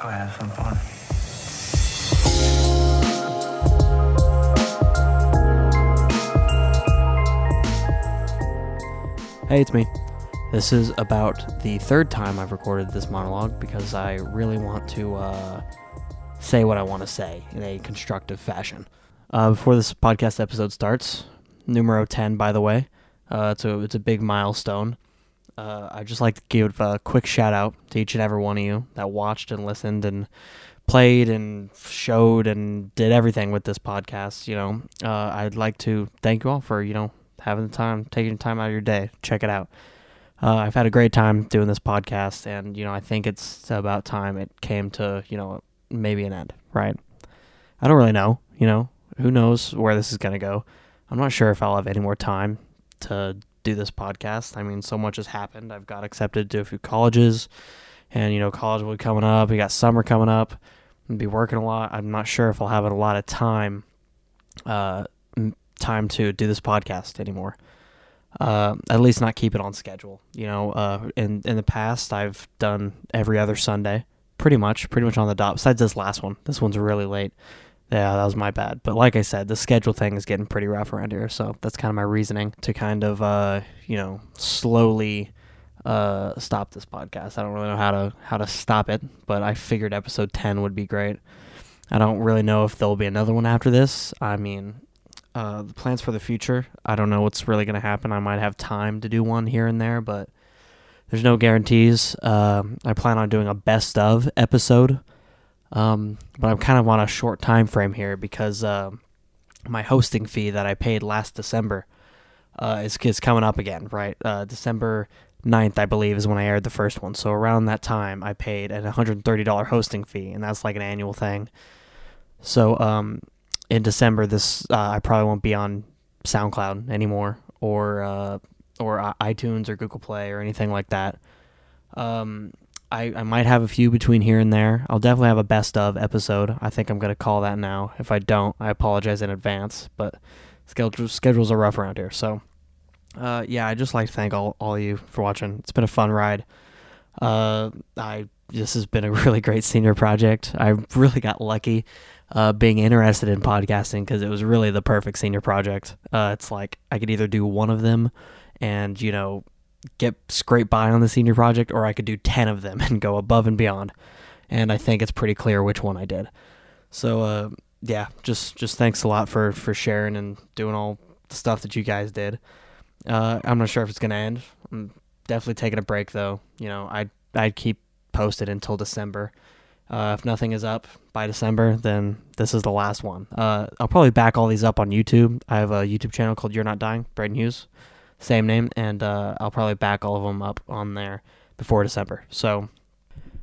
go have some fun. Hey, it's me. This is about the third time I've recorded this monologue because I really want to uh, say what I want to say in a constructive fashion. Uh, before this podcast episode starts, numero 10, by the way, uh, it's, a, it's a big milestone. Uh, I'd just like to give a quick shout out to each and every one of you that watched and listened and played and showed and did everything with this podcast. You know, uh, I'd like to thank you all for, you know, having the time, taking time out of your day. Check it out. Uh, I've had a great time doing this podcast, and you know, I think it's about time it came to you know maybe an end, right? I don't really know. You know, who knows where this is gonna go? I'm not sure if I'll have any more time to do this podcast. I mean, so much has happened. I've got accepted to a few colleges, and you know, college will be coming up. We got summer coming up. I'll be working a lot. I'm not sure if I'll have a lot of time. Uh, time to do this podcast anymore. Uh, at least not keep it on schedule. You know, uh, in in the past, I've done every other Sunday, pretty much, pretty much on the dot. Besides this last one, this one's really late. Yeah, that was my bad. But like I said, the schedule thing is getting pretty rough around here, so that's kind of my reasoning to kind of, uh, you know, slowly uh, stop this podcast. I don't really know how to how to stop it, but I figured episode ten would be great. I don't really know if there'll be another one after this. I mean, uh, the plans for the future. I don't know what's really going to happen. I might have time to do one here and there, but there's no guarantees. Um, I plan on doing a best of episode, um, but I'm kind of on a short time frame here because uh, my hosting fee that I paid last December uh, is, is coming up again, right? Uh, December 9th, I believe, is when I aired the first one. So around that time, I paid an $130 hosting fee, and that's like an annual thing. So um, in December, this uh, I probably won't be on SoundCloud anymore, or uh, or iTunes or Google Play or anything like that. Um, I, I might have a few between here and there. I'll definitely have a best of episode. I think I'm gonna call that now. If I don't, I apologize in advance. But schedules schedules are rough around here. So, uh, yeah, I'd just like to thank all all of you for watching. It's been a fun ride. Uh, I this has been a really great senior project. I really got lucky uh, being interested in podcasting because it was really the perfect senior project. Uh, it's like I could either do one of them and, you know, get scrape by on the senior project, or I could do 10 of them and go above and beyond. And I think it's pretty clear which one I did. So, uh, yeah, just just thanks a lot for, for sharing and doing all the stuff that you guys did. Uh, I'm not sure if it's going to end. I'm definitely taking a break, though. You know, I'd, I'd keep posted until December. Uh, if nothing is up by December, then this is the last one. Uh, I'll probably back all these up on YouTube. I have a YouTube channel called You're Not Dying, Braden Hughes, same name, and uh, I'll probably back all of them up on there before December. So,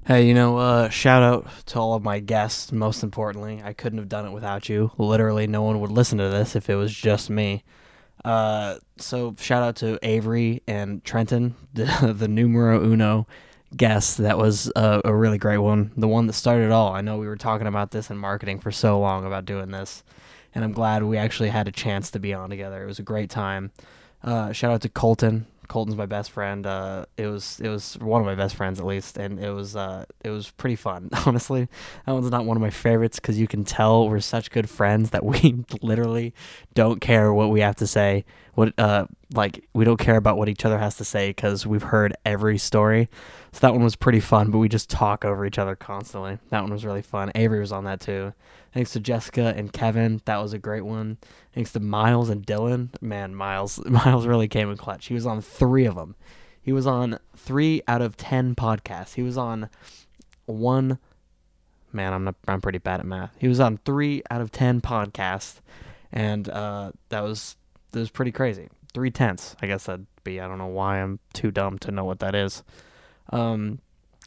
hey, you know, uh, shout out to all of my guests. Most importantly, I couldn't have done it without you. Literally, no one would listen to this if it was just me. Uh, so shout out to Avery and Trenton, the, the numero uno guest that was a, a, really great one. The one that started it all. I know we were talking about this in marketing for so long about doing this, and I'm glad we actually had a chance to be on together. It was a great time. Uh, shout out to Colton. Colton's my best friend. Uh, it was it was one of my best friends at least, and it was uh, it was pretty fun. Honestly, that one's not one of my favorites because you can tell we're such good friends that we literally don't care what we have to say. What uh like we don't care about what each other has to say because we've heard every story. So that one was pretty fun, but we just talk over each other constantly. That one was really fun. Avery was on that too. Thanks to Jessica and Kevin. That was a great one. Thanks to Miles and Dylan. Man, Miles Miles really came in clutch. He was on three of them. He was on three out of ten podcasts. He was on one. Man, I'm not, I'm pretty bad at math. He was on three out of ten podcasts, and uh, that was that was pretty crazy. Three tenths, I guess that'd be. I don't know why I'm too dumb to know what that is. Um,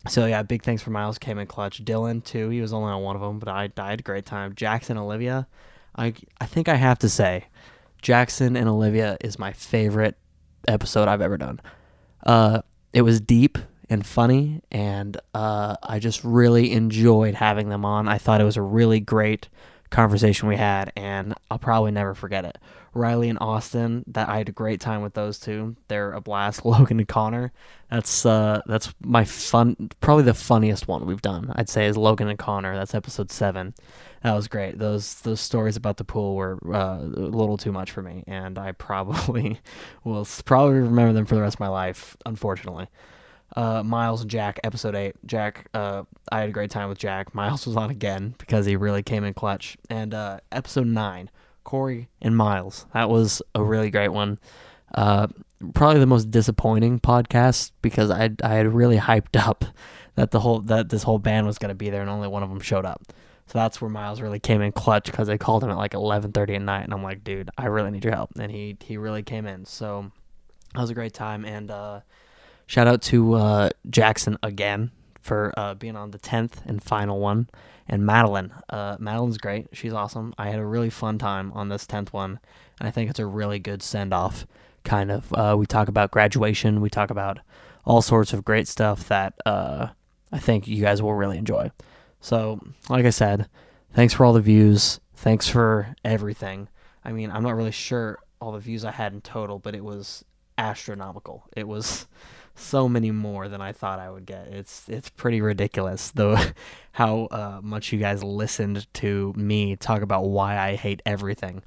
so yeah, big thanks for Miles came in clutch. Dylan too, he was only on one of them, but I died a great time. Jackson, Olivia, I I think I have to say, Jackson and Olivia is my favorite episode I've ever done. Uh, it was deep and funny, and uh, I just really enjoyed having them on. I thought it was a really great conversation we had, and I'll probably never forget it. Riley and Austin, that I had a great time with those two. They're a blast. Logan and Connor, that's uh, that's my fun, probably the funniest one we've done. I'd say is Logan and Connor. That's episode seven. That was great. Those those stories about the pool were uh, a little too much for me, and I probably will probably remember them for the rest of my life. Unfortunately uh, Miles and Jack, episode eight. Jack, uh, I had a great time with Jack. Miles was on again because he really came in clutch. And uh, episode nine, Corey and Miles. That was a really great one. Uh, probably the most disappointing podcast because I I had really hyped up that the whole that this whole band was gonna be there and only one of them showed up. So that's where Miles really came in clutch because I called him at like 11:30 at night and I'm like, dude, I really need your help, and he he really came in. So that was a great time and. Shout out to uh, Jackson again for uh, being on the 10th and final one. And Madeline. Uh, Madeline's great. She's awesome. I had a really fun time on this 10th one. And I think it's a really good send off. Kind of. Uh, we talk about graduation. We talk about all sorts of great stuff that uh, I think you guys will really enjoy. So, like I said, thanks for all the views. Thanks for everything. I mean, I'm not really sure all the views I had in total, but it was astronomical. It was so many more than I thought I would get. It's it's pretty ridiculous though how uh, much you guys listened to me talk about why I hate everything.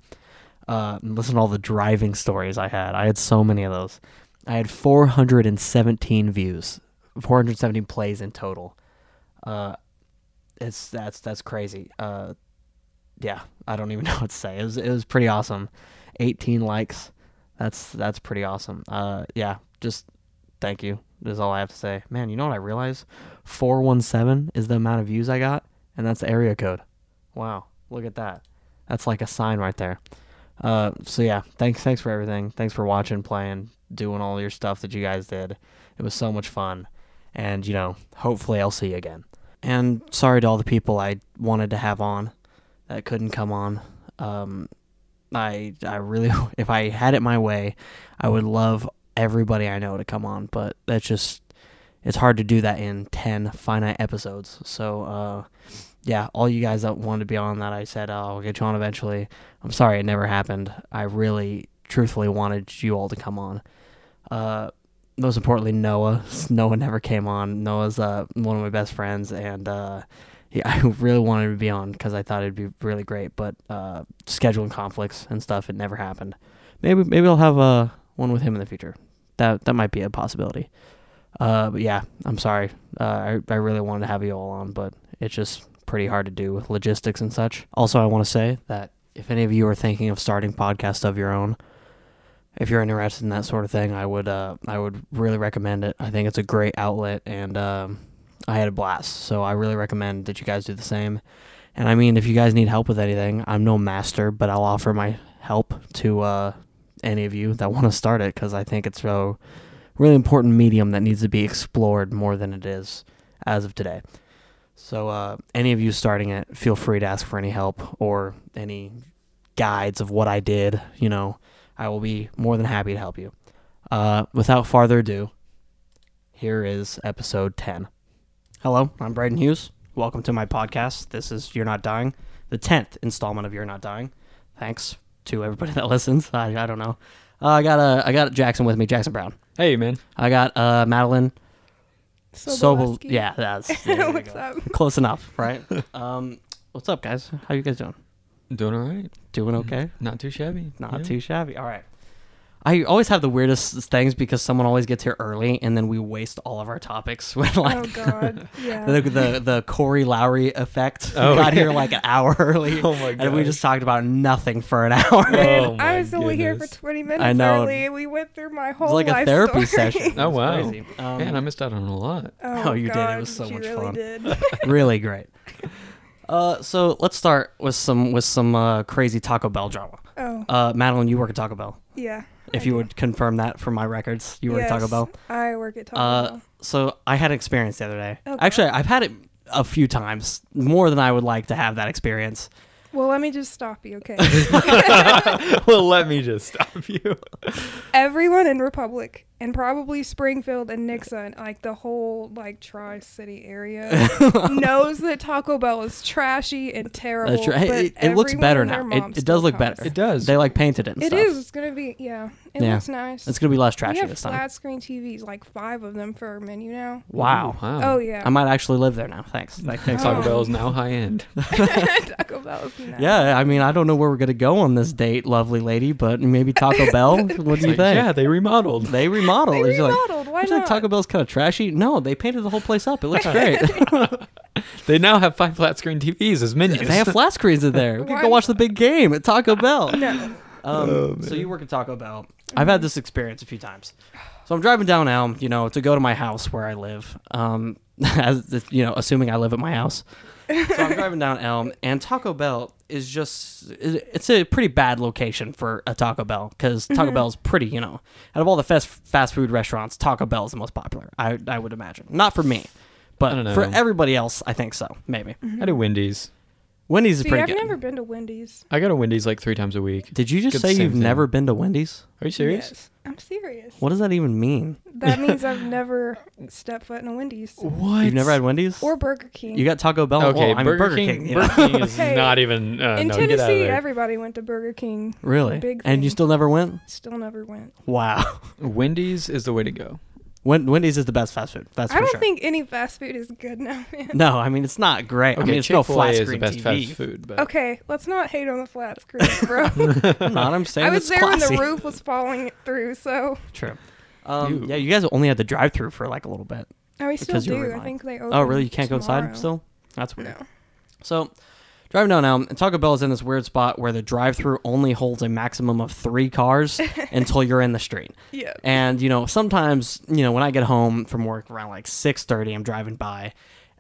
Uh, listen to all the driving stories I had. I had so many of those. I had 417 views, 417 plays in total. Uh, it's that's that's crazy. Uh, yeah, I don't even know what to say. It was it was pretty awesome. 18 likes. That's that's pretty awesome. Uh, yeah, just thank you. Is all I have to say. Man, you know what I realized? 417 is the amount of views I got, and that's the area code. Wow, look at that. That's like a sign right there. Uh, so yeah, thanks thanks for everything. Thanks for watching, playing, doing all your stuff that you guys did. It was so much fun. And, you know, hopefully I'll see you again. And sorry to all the people I wanted to have on that couldn't come on. Um, I I really if I had it my way, I would love everybody I know to come on, but that's just it's hard to do that in 10 finite episodes. So uh yeah, all you guys that wanted to be on that I said oh, I'll get you on eventually. I'm sorry it never happened. I really truthfully wanted you all to come on. Uh most importantly Noah. Noah never came on. Noah's uh one of my best friends and uh yeah, I really wanted to be on because I thought it'd be really great, but uh, scheduling conflicts and stuff, it never happened. Maybe maybe I'll have uh, one with him in the future. That that might be a possibility. Uh, but yeah, I'm sorry. Uh, I I really wanted to have you all on, but it's just pretty hard to do with logistics and such. Also, I want to say that if any of you are thinking of starting podcasts of your own, if you're interested in that sort of thing, I would uh, I would really recommend it. I think it's a great outlet and. Um, I had a blast. So I really recommend that you guys do the same. And I mean, if you guys need help with anything, I'm no master, but I'll offer my help to uh, any of you that want to start it because I think it's a really important medium that needs to be explored more than it is as of today. So, uh, any of you starting it, feel free to ask for any help or any guides of what I did. You know, I will be more than happy to help you. Uh, without farther ado, here is episode 10. Hello, I'm Braden Hughes. Welcome to my podcast. This is You're Not Dying, the 10th installment of You're Not Dying. Thanks to everybody that listens. I, I don't know. Uh, I got uh, I got Jackson with me, Jackson Brown. Hey, man. I got uh, Madeline Sobol. Sobolewski. Yeah, that's yeah, there you What's go. up? Close enough, right? um, what's up, guys? How you guys doing? Doing all right. Doing okay? Not too shabby. Not Yeah. too shabby. All right. I always have the weirdest things because someone always gets here early, and then we waste all of our topics with like oh God. Yeah. the, the the Corey Lowry effect. Oh, we got yeah. here like an hour early. Oh my And we just talked about nothing for an hour. Man, Oh, I my was only here for 20 minutes I know. early. We went through my whole life. It's like a therapy story. session. Oh, wow. crazy. Um, Man, I missed out on a lot. Oh, Oh, you did. It was so she much really fun. Did. really great. Uh, so let's start with some with some uh, crazy Taco Bell drama. oh, Uh, Madeline, you work at Taco Bell. yeah. If I you do. would confirm that for my records, you work at Taco Bell. I work at Taco Uh, Bell. so I had an experience the other day. Oh, Actually, I've had it a few times, more than I would like to have that experience. Well, let me just stop you, okay? well, let me just stop you. Everyone in Republic and probably Springfield and Nixa, like the whole like Tri City area, knows that Taco Bell is trashy and terrible. That's right. but It, it looks better now. It, it does look comes. better. It does. They like painted it. And It stuff. is. It's gonna be. Yeah. It Yeah. looks nice. It's gonna be less we trashy have this time. flat screen TVs, like five of them for our menu now. Wow. Ooh, wow. Oh yeah. I might actually live there now. Thanks. Like, thanks. Taco Oh. Bell is now high end. Taco Bell is nice. Yeah, I mean, I don't know where we're gonna go on this date, lovely lady, but maybe Taco Bell. What do you think? Yeah, they remodeled. They remodeled. They It's like. Why "Looks like not? Taco Bell's kind of trashy. No, they painted the whole place up. It looks great. They now have five flat screen TVs as menus. they have flat screens in there. We can Why go watch the big game at Taco Bell. No. Um, Oh, so you work at Taco Bell. I've had this experience a few times. So I'm driving down Elm, you know, to go to my house where I live. Um, as you know, assuming I live at my house. So I'm driving down Elm, and Taco Bell is just it's a pretty bad location for a Taco Bell because Taco Bell is pretty, you know, out of all the fast fast food restaurants, Taco Bell is the most popular. I I would imagine, not for me, but for everybody else, I think so. Maybe I do Wendy's. Wendy's is See, pretty I've good. never been to Wendy's. I go to Wendy's like three times a week. Did you just Good say same you've thing. never been to Wendy's? Are you serious? Yes, I'm serious. What does that even mean? That means I've never stepped foot in a Wendy's What? You've never had Wendy's? or Burger King. You got Taco Bell. Okay, well, I mean, Burger, King. King. you know. Burger King is Hey, not even. Uh, in no, get out of Tennessee, there. everybody went to Burger King. Really? Big and you thing. still never went? Still never went. Wow. Wendy's is the way to go. Wen- Wendy's is the best fast food. That's I for don't sure. think any fast food is good now, man. no, I mean it's not great. Okay, I mean it's no Chick-fil-A flat is the screen best TV. fast food, but Okay, let's not hate on the flat screen, bro. I'm not. I'm saying I was it's there classy. when the roof was falling through, so True. Um, Ew. yeah, you guys only had the drive-through for like a little bit. oh, we still Because you do. I like- think they open. Oh, really? You can't go tomorrow. inside still? That's weird. No. So, driving down Elm, and Taco Bell is in this weird spot where the drive-through only holds a maximum of three cars until you're in the street. Yeah. And you know, sometimes you know when I get home from work around like six thirty, I'm driving by,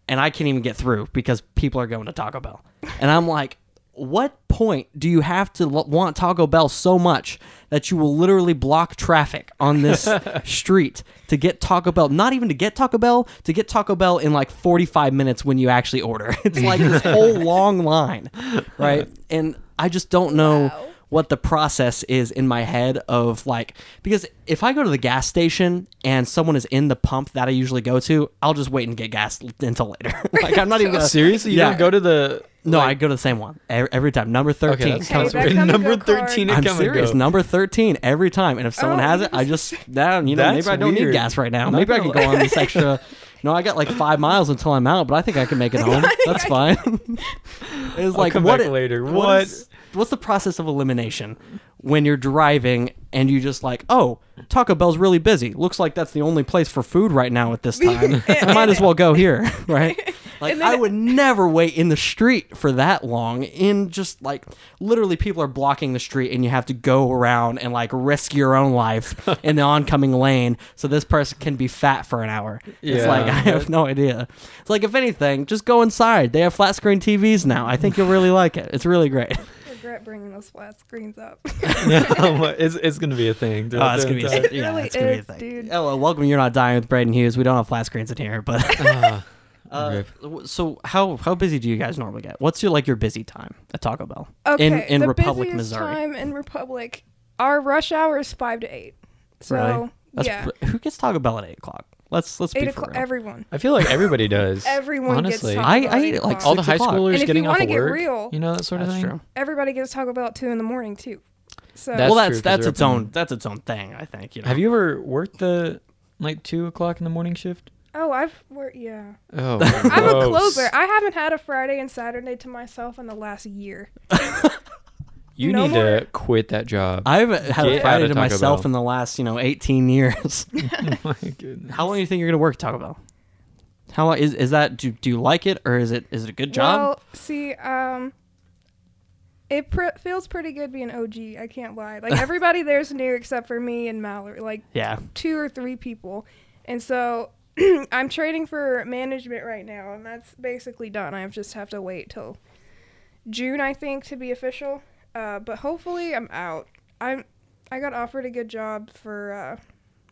and I can't even get through because people are going to Taco Bell, and I'm like, what point do you have to l- want Taco Bell so much that you will literally block traffic on this street to get Taco Bell? Not even to get Taco Bell, to get Taco Bell in like 45 minutes when you actually order. It's like this whole long line, right? And I just don't know Wow. What the process is in my head of like because if I go to the gas station and someone is in the pump that I usually go to, I'll just wait and get gas until later. like I'm not even gonna, seriously, you Yeah. don't go to the. No, I go to the same one every, every time. Number thirteen. that's Hey, comes that with- come and number thirteen. I'm come serious. And go. Number thirteen every time. And if someone Oh, has it, I just- just down. You know, maybe I don't need gas right now. Maybe I can go on this extra. No, I got like five miles until I'm out, but I think I can make it home. That's fine. it's I'll like come what back it- later. what What? is- what's the process of elimination when you're driving and you just like, oh, Taco Bell's really busy. Looks like that's the only place for food right now at this time. I might as well go here, right? Like I would never wait in the street for that long. In just like literally, people are blocking the street, and you have to go around and like risk your own life in the oncoming lane so this person can be fat for an hour. It's like I have no idea. It's like if anything, just go inside. They have flat screen TVs now. I think you'll really like it. It's really great. Regret bringing those flat screens up. no, it's it's gonna be a thing. Oh, it's gonna be It yeah, really it's gonna be a thing. dude. Hello, welcome. You're not dying with Braden Hughes. We don't have flat screens in here, but Ah, uh, so how how busy do you guys normally get? What's your like your busy time at Taco Bell Okay, in in the Republic, busiest Missouri? time in Republic, our rush hour is five to eight. So Really? That's yeah, pr- who gets Taco Bell at eight o'clock? Let's let's eight be for o'clock. real. Everyone, I feel like everybody does. everyone honestly. gets Taco I- Bell I at eat like o'clock. all the six high o'clock. schoolers And if you getting off wanna of get work, real- you know that sort of thing. true. Everybody gets Taco Bell at two in the morning too. So That's well, true, that's its own that's its own thing. I think. You know. Have you ever worked the like two o'clock in the morning shift? oh, I've worked. Yeah, Oh, I'm a gross. closer. I haven't had a Friday and Saturday to myself in the last year. You No need more- to quit that job. I've had a Get Friday to Taco myself Bell. in the last you know 18 years. oh my goodness. How long do you think you're gonna work at Taco Bell? How long is is that? Do, do you like it or is it is it a good job? Well, see, um, it pr- feels pretty good being OG. I can't lie. Like everybody there's new except for me and Mallory. Like yeah. two or three people, and so I'm training for management right now, and that's basically done. I just have to wait till June, I think, to be official. Uh, but hopefully, I'm out. I'm I got offered a good job for uh,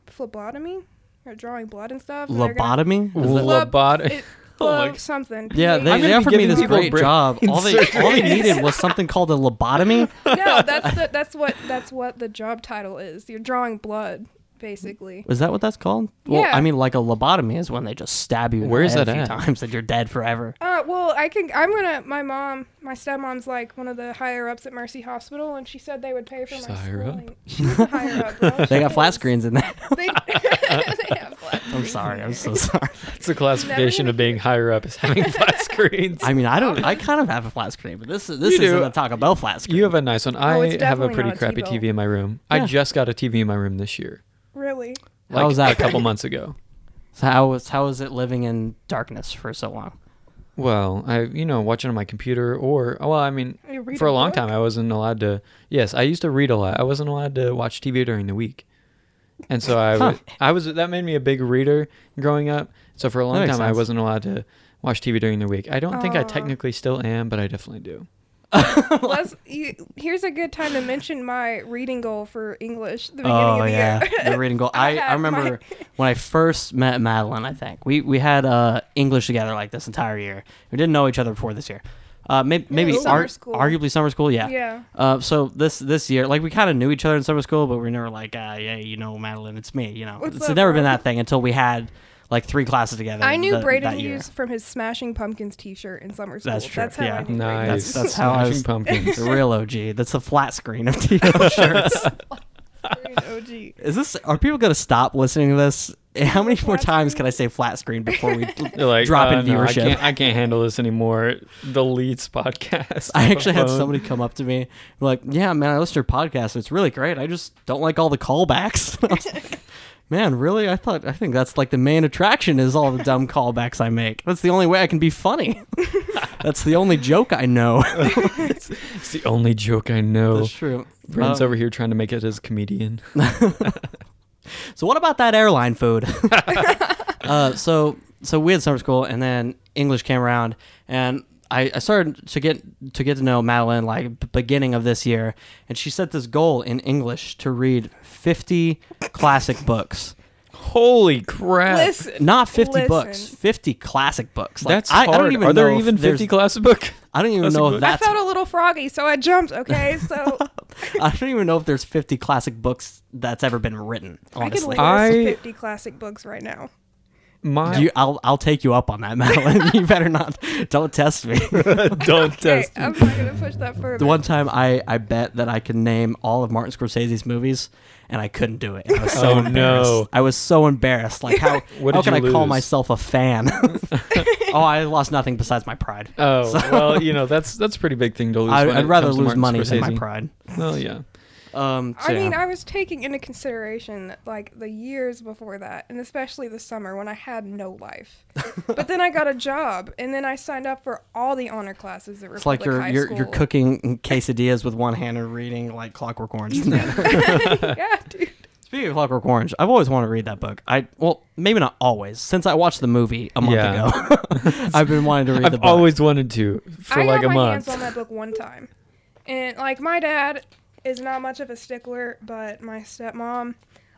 phlebotomy or drawing blood and stuff. and Lobotomy? Is Lobot- Oh something. Yeah, they, they offered me this great brain job. All they all they needed was something called a lobotomy. no, that's the, that's what that's what the job title is. You're drawing blood basically. Is that what that's called? Well, Yeah. I mean, like a lobotomy is when they just stab you in Where the is head that a few at? times and you're dead forever. Uh, well, I can. I'm gonna. My mom, my stepmom's like one of the higher ups at Mercy Hospital, and she said they would pay for She's my a higher up? schooling. She's a higher up. Bro. They She got flat is. screens in there. They, they have flat. I'm sorry. I'm so sorry. It's a classification of being higher up is having flat screens. I mean, I don't. I kind of have a flat screen, but this is this You isn't do. a Taco Bell flat screen. You have a nice one. Oh, it's I have a definitely pretty not a crappy T-bone. TV in my room. I Yeah. just got a TV in my room this year. Really? Like How was that a couple months ago. So how was how was it living in darkness for so long? Well, I you know watching on my computer or well, I mean for a long book? time I wasn't allowed to. Yes, I used to read a lot. I wasn't allowed to watch TV during the week, and so I Huh. was, I was that made me a big reader growing up. So for a long makes time I wasn't allowed to watch TV during the week. I don't think I technically still am, but I definitely do. Let's, you, here's a good time to mention my reading goal for English. The beginning Oh of the yeah, year. the reading goal. I, I had remember my- when I first met Madeline. I think we we had uh, English together like this entire year. We didn't know each other before this year. Uh, maybe maybe Summer ar- school. arguably summer school. Yeah. yeah. Uh, so this this year, like we kind of knew each other in summer school, but we were never like, ah, yeah, you know, Madeline, it's me. You know, What's it's up, never bro? been that thing until we had like three classes together. I knew th- Braden that. Hughes from his Smashing Pumpkins T-shirt in summer school. That's true, That's how yeah. I knew Nice. Hughes. That's how I Smashing was- pumpkins. the real OG. That's the flat screen of Tito shirts. OG. Is this? Are people gonna stop listening to this? How many more times can I say flat screen before we? Like Drop in "Uh, no, I viewership." can't, I can't handle this anymore. The Leeds podcast. I on the actually had somebody come up to me like, "Yeah, man, I listen to your podcast. It's really great. I just don't like all the callbacks." I was like, man, really? I thought I think that's like the main attraction is all the dumb callbacks I make. That's the only way I can be funny. that's the only joke I know. It's the only joke I know. that's true. Brent's Uh, over here trying to make it as a comedian. So what about that airline food? uh, so so we had summer school, and then English came around, and I, I started to get to get to know Madeline like beginning of this year, and she set this goal in English to read fifty classic books. Holy crap! Listen. Not fifty Listen. books, fifty classic books. Like, That's I, hard. I don't even Are there know even 50 classic book? I don't even classic know if books? I felt a little froggy, so I jumped. Okay, so I don't even know if there's fifty classic books that's ever been written. I could Honestly, list I- 50 classic books right now. My You, I'll I'll take you up on that, Madeline. you better not. Don't test me. don't Okay, test. me. I'm not gonna push that further. The one time I, I bet that I could name all of Martin Scorsese's movies, and I couldn't do it. I was so Oh, embarrassed. no. I was so embarrassed. Like how What how can you I call myself a fan? oh, I lost nothing besides my pride. Oh So- well, you know that's that's a pretty big thing to lose. I, I'd rather lose Martin money than my pride. Well, yeah. Um, so I mean, yeah. I was taking into consideration like the years before that, and especially the summer when I had no life. but then I got a job, and then I signed up for all the honor classes at it's like Republic you're High you're, School. you're cooking quesadillas with one hand and reading like Clockwork Orange. yeah, dude. Speaking of Clockwork Orange, I've always wanted to read that book. I well, maybe not always. Since I watched the movie a month Yeah. ago, I've been wanting to read the I've book. always wanted to for I like a month. I got a my month. hands on that book one time, and like my dad is not much of a stickler, but my stepmom,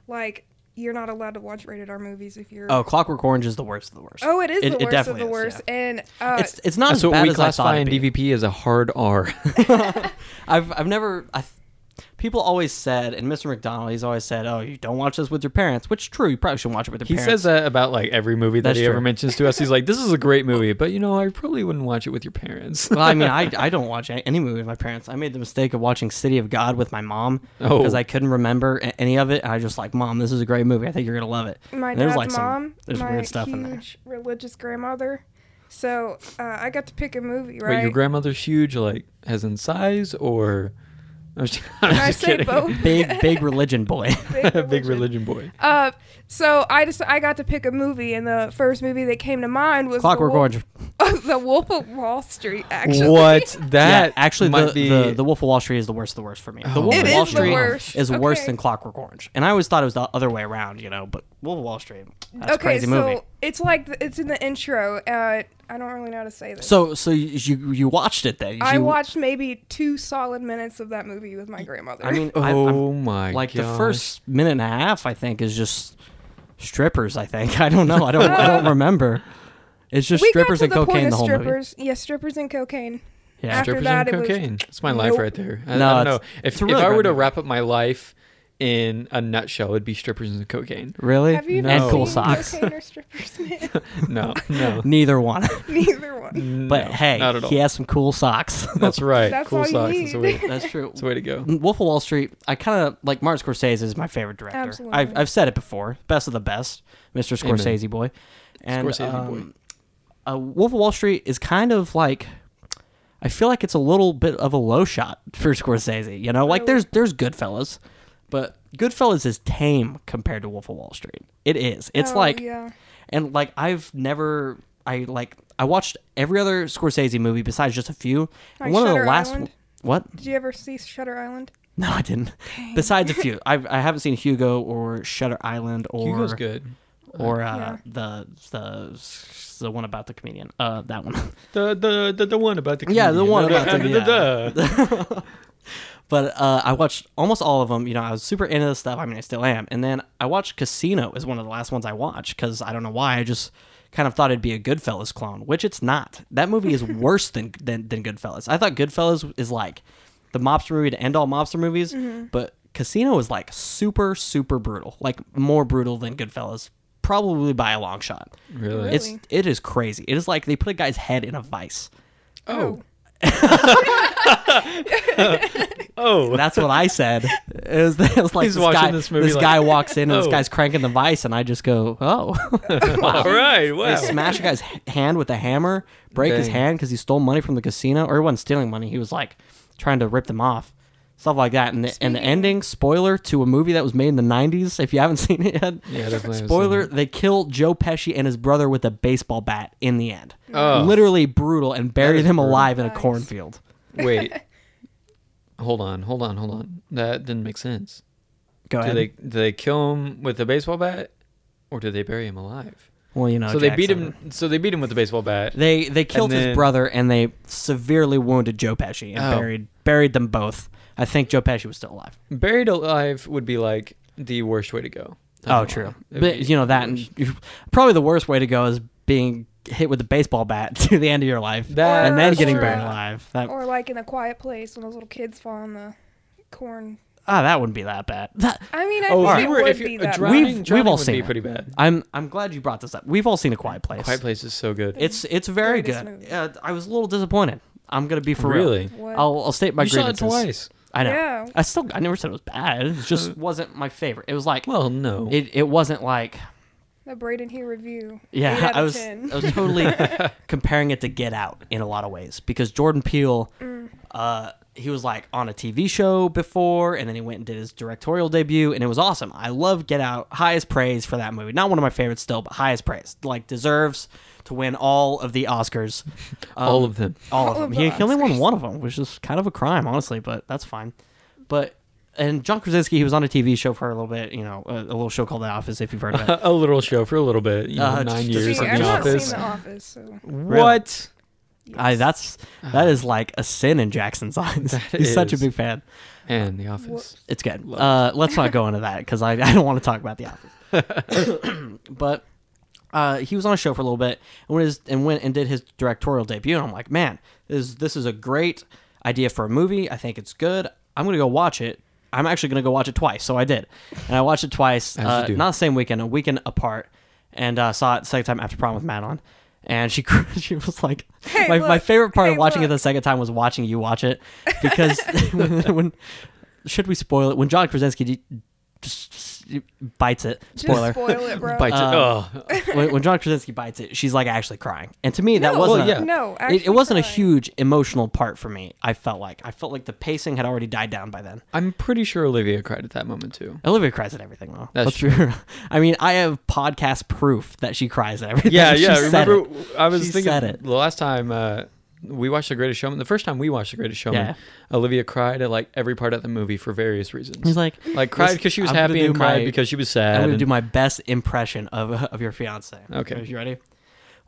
like, you're not allowed to watch rated R movies if you're. Oh, Clockwork Orange is the worst of the worst. Oh, it is It- the it worst of definitely the is, worst, yeah. and uh, it's it's not That's as what bad we as I thought classify in. DVP as a hard R. I've I've never I th- people always said and Mr. McDonald he's always said oh you don't watch this with your parents which true you probably shouldn't watch it with your he parents. He says that about like every movie that That's he true. ever mentions to us. He's like, "This is a great movie, but you know, I probably wouldn't watch it with your parents." well, I mean, I, I don't watch any movie with my parents. I made the mistake of watching City of God with my mom Oh. because I couldn't remember any of it. And I just like, Mom, this is a great movie. I think you're gonna love it. my there's dad's like some mom, there's my weird stuff huge in there. religious grandmother. So uh, I got to pick a movie, Wait, right? your grandmother's huge, like as in size, or I'm just, I'm Can I just say kidding. both? Big big religion boy. Big religion boy. Uh, so I just I got to pick a movie, and the first movie that came to mind was Clockwork the Wolf, Orange. the Wolf of Wall Street. Actually, What that yeah, actually, might the, be the the Wolf of Wall Street is the worst of the worst for me. The Oh Wolf my of Wall Street is worse Okay. than Clockwork Orange, and I always thought it was the other way around, you know. But Wolf of Wall Street, that's a okay, crazy so movie. it's like it's in the intro. Uh, I don't really know how to say this. So so you you, you watched it then? I watched maybe two solid minutes of that movie with my grandmother. I mean, I, I'm- Oh my like the first minute and a half i think is just strippers i think i don't know i don't i don't remember it's just we strippers and the cocaine point the of whole movie strippers. Yeah, strippers and cocaine. yeah After strippers that, and it was- cocaine. It's my life right there. I, No, I don't it's- know if it's if really I were to wrap up my life in a nutshell it would be strippers and cocaine. Really? Have you No. and cool socks. cocaine or strippers, man? No, no, Neither one. Neither one. But no, hey, not at all. he has some cool socks. That's right. That's cool all socks. That's the way. need. That's true. That's the way to go. Wolf of Wall Street, I kind of like Martin Scorsese is my favorite director. Absolutely. I've, I've said it before, best of the best, Mr. Amen. Scorsese boy. And Scorsese boy. um, uh, Wolf of Wall Street is kind of like, I feel like it's a little bit of a low shot for Scorsese. You know, like Really? there's there's Goodfellas, but Goodfellas is tame compared to Wolf of Wall Street. It is. It's Oh, like, yeah. and like I've never, I like I watched every other Scorsese movie besides just a few. Like and one of the last Island? what Did you ever see Shutter Island? no, I didn't. Besides a few, I've, I haven't seen Hugo or Shutter Island or Hugo's good. or uh, Yeah. the the the one about the comedian. Uh, that one. The the the, the one about the Yeah, the one about the- da- da- da. But uh, I watched almost all of them. You know, I was super into this stuff. I mean, I still am. And then I watched Casino as one of the last ones I watched because I don't know why. I just kind of thought it'd be a Goodfellas clone, which it's not. That movie is worse than, than than Goodfellas. I thought Goodfellas is like the mobster movie to end all mobster movies, but Casino is like super super brutal, like more brutal than Goodfellas, probably by a long shot. Really? Really? It's it is crazy. It is like they put a guy's head in a vice. Oh. Oh. That's what I said. It was, it was like He's this guy, this movie like, guy walks in and this "Oh." guy's cranking the vice, and I just go, "Oh!" All right. Wow. They smash a guy's hand with a hammer, break his hand because he stole money from the casino, or he wasn't stealing money. He was like trying to rip them off, stuff like that. And the and the ending spoiler to a movie that was made in the '90s. If you haven't seen it yet, Yeah, definitely. spoiler: they kill Joe Pesci and his brother with a baseball bat in the end. Oh. Literally brutal, and buried is him brutal. alive in a Nice. cornfield. Wait. hold on. Hold on. Hold on. That didn't make sense. Go Do ahead. they do they kill him with a baseball bat, or do they bury him alive? well, you know, so they beat Jackson. him. So they beat him with a baseball bat. They they killed his then- brother and they severely wounded Joe Pesci and Oh. buried buried them both. I think Joe Pesci was still alive. Buried alive would be like the worst way to go. Oh, true. It'd But you know that and probably the worst way to go is being hit with a baseball bat to the end of your life That- and then getting true. buried alive. That Or like in a quiet place when those little kids fall in the corn. ah, that wouldn't be that bad. That I mean, I Oh, think if it you were would if be you that. drowning, We've- we've all would seen be it. pretty bad. I'm I'm glad you brought this up. We've all seen a quiet place. Quiet Place is so good. It's it's very Greatest good. movie. Uh, I was a little disappointed. I'm gonna be for real. really. I'll I'll state my you saw it twice. I know. Yeah. I still I never said it was bad. It just wasn't my favorite. It was like Well, no. it it wasn't like The Braden Here review. Yeah, I was 10. I was totally comparing it to Get Out in a lot of ways because Jordan Peele, uh, he was like on a TV show before, and then he went and did his directorial debut, and it was awesome. I love Get Out, highest praise for that movie. Not one of my favorites still, but highest praise. Like deserves to win all of the Oscars. All Um, of them. all of All them. of He, the he only won one of them, which is kind of a crime, honestly, but that's fine. But and John Krasinski, he was on a TV show for a little bit, you know, a, a little show called The Office, if you've heard of it. a little show for a little bit. You know, Uh, nine just- years See, in the office. seen The Office, so. What? I that's that is like a sin in Jackson's eyes. That He's such a big fan. And The Office. It's good. Uh, let's not go into that because I, I don't want to talk about the office. but uh, he was on a show for a little bit and went, his, and went and did his directorial debut. And I'm like, man, this is, this is a great idea for a movie. I think it's good. I'm gonna go watch it. I'm actually gonna go watch it twice. So I did, and I watched it twice. Uh, not the same weekend, a weekend apart, and uh, saw it the second time after prom with Madeline. And she she was like, Hey, my, my favorite part Hey, of watching it the second time was watching you watch it because when, when should we spoil it when John Krasinski d- just bites it Just spoiler spoil it, bro. Bites it. Uh, Oh. when, when John Krasinski bites it she's like actually crying and to me that wasn't Well, a- No, it, it wasn't a huge emotional part for me I felt like I felt like the pacing had already died down by then I'm pretty sure Olivia cried at that moment too. Olivia cries at everything though That's Let's be. I mean I have podcast proof that she cries at everything Yeah, She yeah. said Remember, it. I was She thinking said it. the last time uh, we watched The Greatest Showman. The first time we watched The Greatest Showman, Yeah. Olivia cried at like every part of the movie for various reasons. he's like like cried because she was I'm happy and cried my- because she was sad. I'm gonna and- do my best impression of of your fiance. Okay. Are you ready?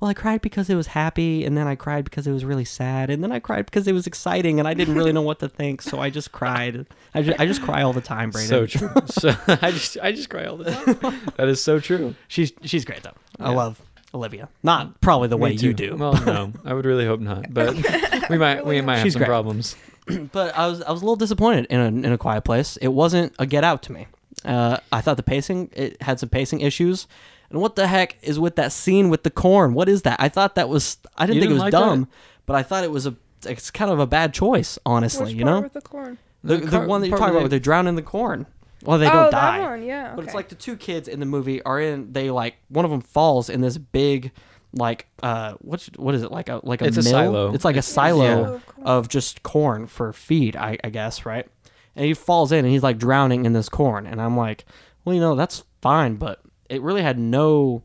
Well, I cried because it was happy, and then I cried because it was really sad, and then I cried because it was exciting, and I didn't really know what to think, so I just cried. I just, I just cry all the time, Braden. so true. So I just I just cry all the time. that is so true. She's she's great though. I love Olivia. Not probably the Me way you do, Well, no, I would really hope not. But we might we Really might have She's some great. problems. but I was I was a little disappointed in a in a quiet place. It wasn't a Get Out to me. Uh, I thought the pacing it had some pacing issues. And what the heck is with that scene with the corn? What is that? I thought that was I didn't You think it didn't was like dumb, that? but I thought it was a it's kind of a bad choice, honestly. Which you part know, with the corn? the, The the car- one that you're part talking about, where they- they drown in the corn. Well, they oh, don't that die. one, yeah. But it's like the two kids in the movie are in. They like one of them falls in this big, like uh, what's what is it like a like a It's a silo. It's like a silo yeah. of just corn for feed, I, I guess, right? And he falls in and he's like drowning in this corn, and I'm like, well, you know, that's fine, but it really had no,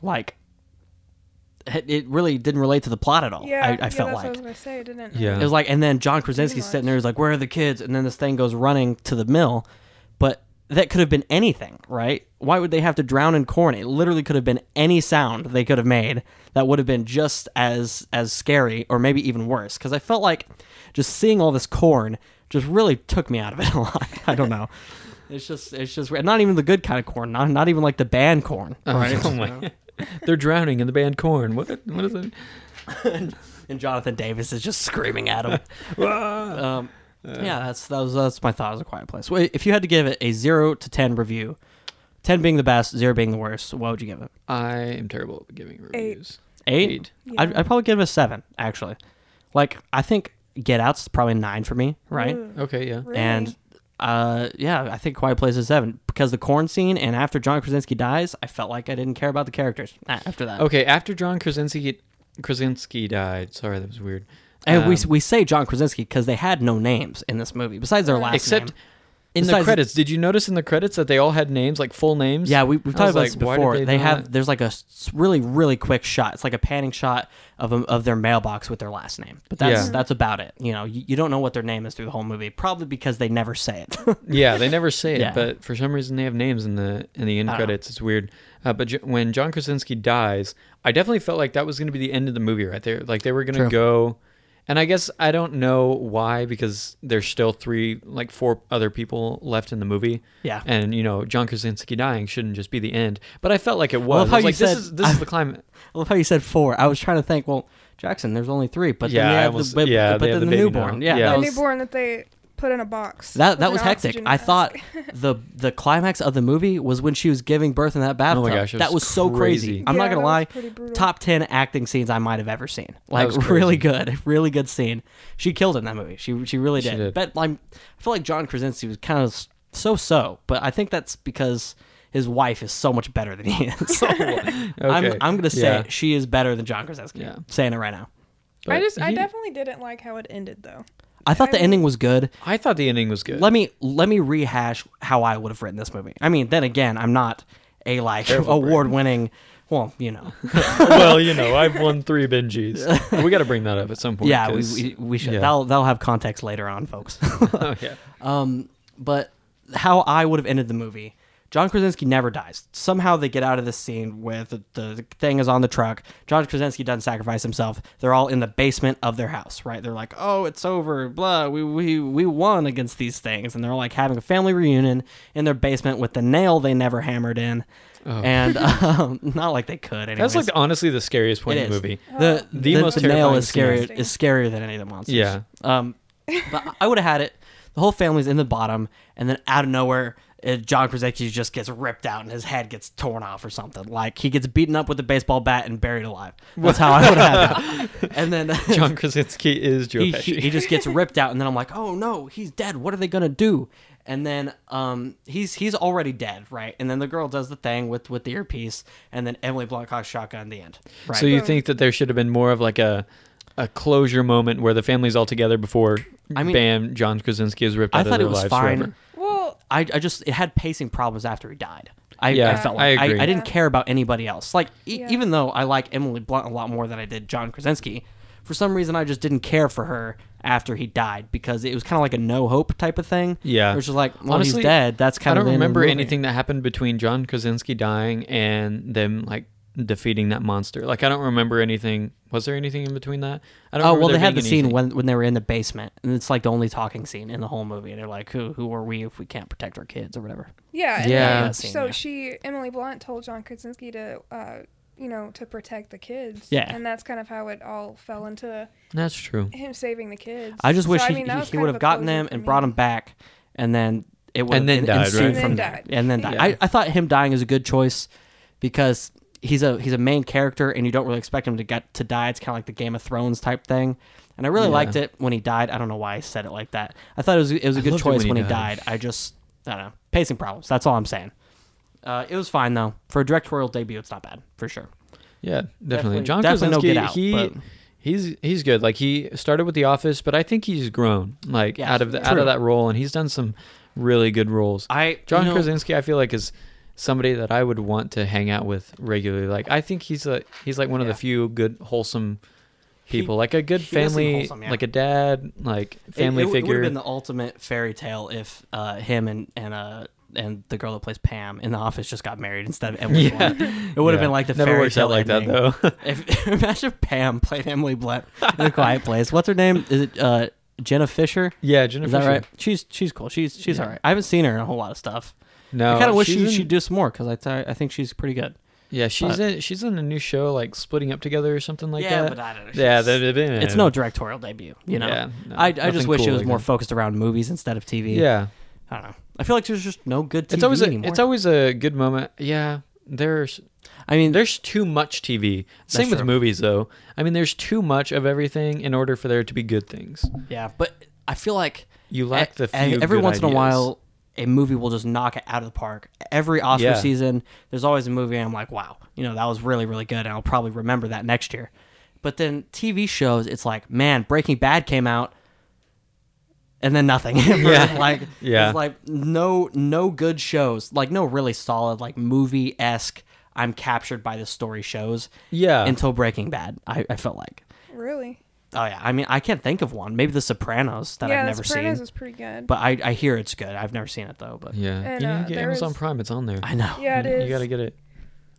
like, it it really didn't relate to the plot at all. yeah, I, I yeah, felt that's like. what I was gonna say. It didn't. Yeah. It was like, and then John Krasinski's sitting there. He's like, "Where are the kids?" And then this thing goes running to the mill, but that could have been anything, right? Why would they have to drown in Korn? It literally could have been any sound they could have made that would have been just as as scary, or maybe even worse. Because I felt like just seeing all this corn just really took me out of it a lot. I don't know. It's just, it's just not even the good kind of corn. Not, not even like the band corn, right? Oh my. They're drowning in the band Korn. What? What is it? and Jonathan Davis is just screaming at him. um, yeah, that's that was that's my thought. It was a quiet place. Wait, if you had to give it a zero to ten review, ten being the best, zero being the worst, what would you give it? I am terrible at giving reviews. Eight. Eight. I'd, I'd probably give it a seven. Actually, like I think Get Out's probably nine for me, right? Ooh, Okay, yeah. really? And uh, yeah, I think Quiet Place is seven because the corn scene and after John Krasinski dies, I felt like I didn't care about the characters after that. Okay, after John Krasinski Krasinski died. Sorry, that was weird. And we Um, we say John Krasinski because they had no names in this movie besides their last name. except name. in the credits. Did you notice in the credits that they all had names, like full names? Yeah, we, we've talked about like, this before. they They, have not- there's like a really really quick shot. It's like a panning shot of a, of their mailbox with their last name. But that's Yeah. that's about it. You know, you, you don't know what their name is through the whole movie, probably because they never say it. Yeah, they never say it, Yeah. but for some reason they have names in the in the end I know. credits. It's weird. Uh, but J- when John Krasinski dies, I definitely felt like that was going to be the end of the movie right there. Like they were going to go, and I guess I don't know why because there's still three, like four other people left in the movie. yeah. And you know, John Krasinski dying shouldn't just be the end. But I felt like it was. I love I how was you like, this said- is this is the climate. I love how you said four. I was trying to think. Well, Jackson, there's only three, but Yeah, then I they have almost- the but, yeah, but they have then the the, newborn. now. Yeah, Yeah. the was, newborn that they put in a box. that that was hectic. oxygen I mask. thought the the climax of the movie was when she was giving birth in that bathtub. Oh my gosh, that was was so crazy. crazy. I'm Yeah, not gonna lie. top 10 acting scenes I might have ever seen. Like really good, really good scene. She killed in that movie. She she really She did. did. But like I feel like John Krasinski was kind of so so, but I think that's because his wife is so much better than he is. I'm Okay. I'm going to say Yeah. she is better than John Krasinski. Yeah. Saying it right now. I But just, I definitely didn't like how it ended though. I thought I the ending was good. I thought the ending was good. Let me let me rehash how I would have written this movie. I mean, then again, I'm not a like Careful, award-winning, well, you know. well, you know, I've won three Benjis. we got to bring that up at some point. yeah, we, 'cause- we, we should. yeah. That'll that'll have context later on, folks. oh yeah. Um, but how I would have ended the movie. John Krasinski never dies. Somehow they get out of this scene with the, the thing is on the truck. John Krasinski doesn't sacrifice himself. They're all in the basement of their house, right? They're like, "Oh, it's over. Blah. We we we won against these things." And they're like having a family reunion in their basement with the nail they never hammered in. And um, not like they could. Anyways. Oh. That's like honestly the scariest point It in the movie. the The the, most the nail is scarier is scarier than any of the monsters. Yeah. Um, but I would have had it. The whole family's in the bottom, and then out of nowhere, John Krasinski just gets ripped out, and his head gets torn off or something. Like he gets beaten up with a baseball bat and buried alive. That's how I would have it. And then John Krasinski is Joe he, Pesci. he, he just gets ripped out, and then I'm like, oh no, he's dead. What are they gonna do? And then um, he's he's already dead, right? And then the girl does the thing with with the earpiece, and then Emily Blunt cocks shotgun in the end. Right. So you think that there should have been more of like a a closure moment where the family's all together before I mean- bam John Krasinski is ripped I out of thought their it was lives fine. forever. Well, I, I just it had pacing problems after he died. I, Yeah, I felt like I, agree. I, didn't care about anybody else. Like e- Yeah. even though I like Emily Blunt a lot more than I did John Krasinski, for some reason I just didn't care for her after he died because it was kind of like a no hope type of thing. Yeah. which is like, well, Honestly, he's dead. That's kind of. I of don't of remember anything that happened between John Krasinski dying and them like defeating that monster. Like I don't remember anything. Was there anything in between that? I don't. Oh remember well, they had the scene anything. when when they were in the basement, and it's like the only talking scene in the whole movie. And they're like, "Who who are we if we can't protect our kids or whatever?" yeah, Yeah. then- scene, so yeah. she, Emily Blunt, told John Krasinski to, uh, you know, to protect the kids. Yeah. and that's kind of how it all fell into That's true. him saving the kids. I just So, wish I he, mean, that he, he would have gotten them and me. brought them back, and then it would And then died, ensued right? And then died. and then died. Yeah. I, I thought him dying is a good choice because he's a he's a main character and you don't really expect him to get to die. It's kind of like the Game of Thrones type thing. And I really Yeah. liked it when he died. I don't know why I said it like that. I thought it was it was a I good choice when when he he died. died. I just I don't know pacing problems. That's all I'm saying. Uh, it was fine though for a directorial debut. It's not bad for sure. Yeah, definitely. Definitely- John definitely no Krasinski, Get Out, he but- he's he's good. Like he started with The Office, but I think he's grown like Yeah, out of the, out of that role, and he's done some really good roles. I John you know, Krasinski, I feel like is somebody that I would want to hang out with regularly. Like I think he's a he's like one of Yeah. the few good wholesome He- people, like a good he family, wholesome, yeah. like a dad, like it- family it, would figure. have been the ultimate fairy tale if uh, him and and uh and the girl that plays Pam in the office just got married instead of Emily Yeah. Blunt. It would have Yeah. been like the never fairy works tale out like ending. that though. If imagine if Pam played Emily Blunt in a quiet place. What's her name? Is it uh, Jenna Fischer? yeah, Jennifer. Is that Fischer. right? She's she's cool. She's she's Yeah. all right. I haven't seen her in a whole lot of stuff. No, I kind of wish she, in- she'd do some more because I th- I think she's pretty good. Yeah, she's but- in she's in a new show like splitting up together or something like that. Yeah, but I don't know. yeah, she's- that, it's uh, no directorial debut. You know. Yeah, no, I, I just wish cool it was like more that. focused around movies instead of TV. Yeah, I don't know. I feel like there's just no good TV it's always a, anymore. it's always a good moment. Yeah, there's I mean, there's too much TV. Same with true. movies though. I mean, there's too much of everything in order for there to be good things. yeah, but I feel like You lack the few every good once in a while a movie will just knock it out of the park. Every Oscar Yeah. season, there's always a movie and I'm like, wow, you know, that was really really good, and I'll probably remember that next year. But then TV shows, it's like, man, Breaking Bad came out, and then nothing. Yeah. like Yeah. it's like no no good shows, like no really solid like movie esque. I'm captured by the story shows Yeah, until Breaking Bad. I, I felt like. Really? Oh yeah, I mean I can't think of one. Maybe The Sopranos that yeah, I've The never Sopranos seen. is pretty good. But I, I hear it's good. I've never seen it though. But yeah. And, you need uh, to get Amazon was- Prime. It's on there. I know. yeah, it You- is. You gotta get it.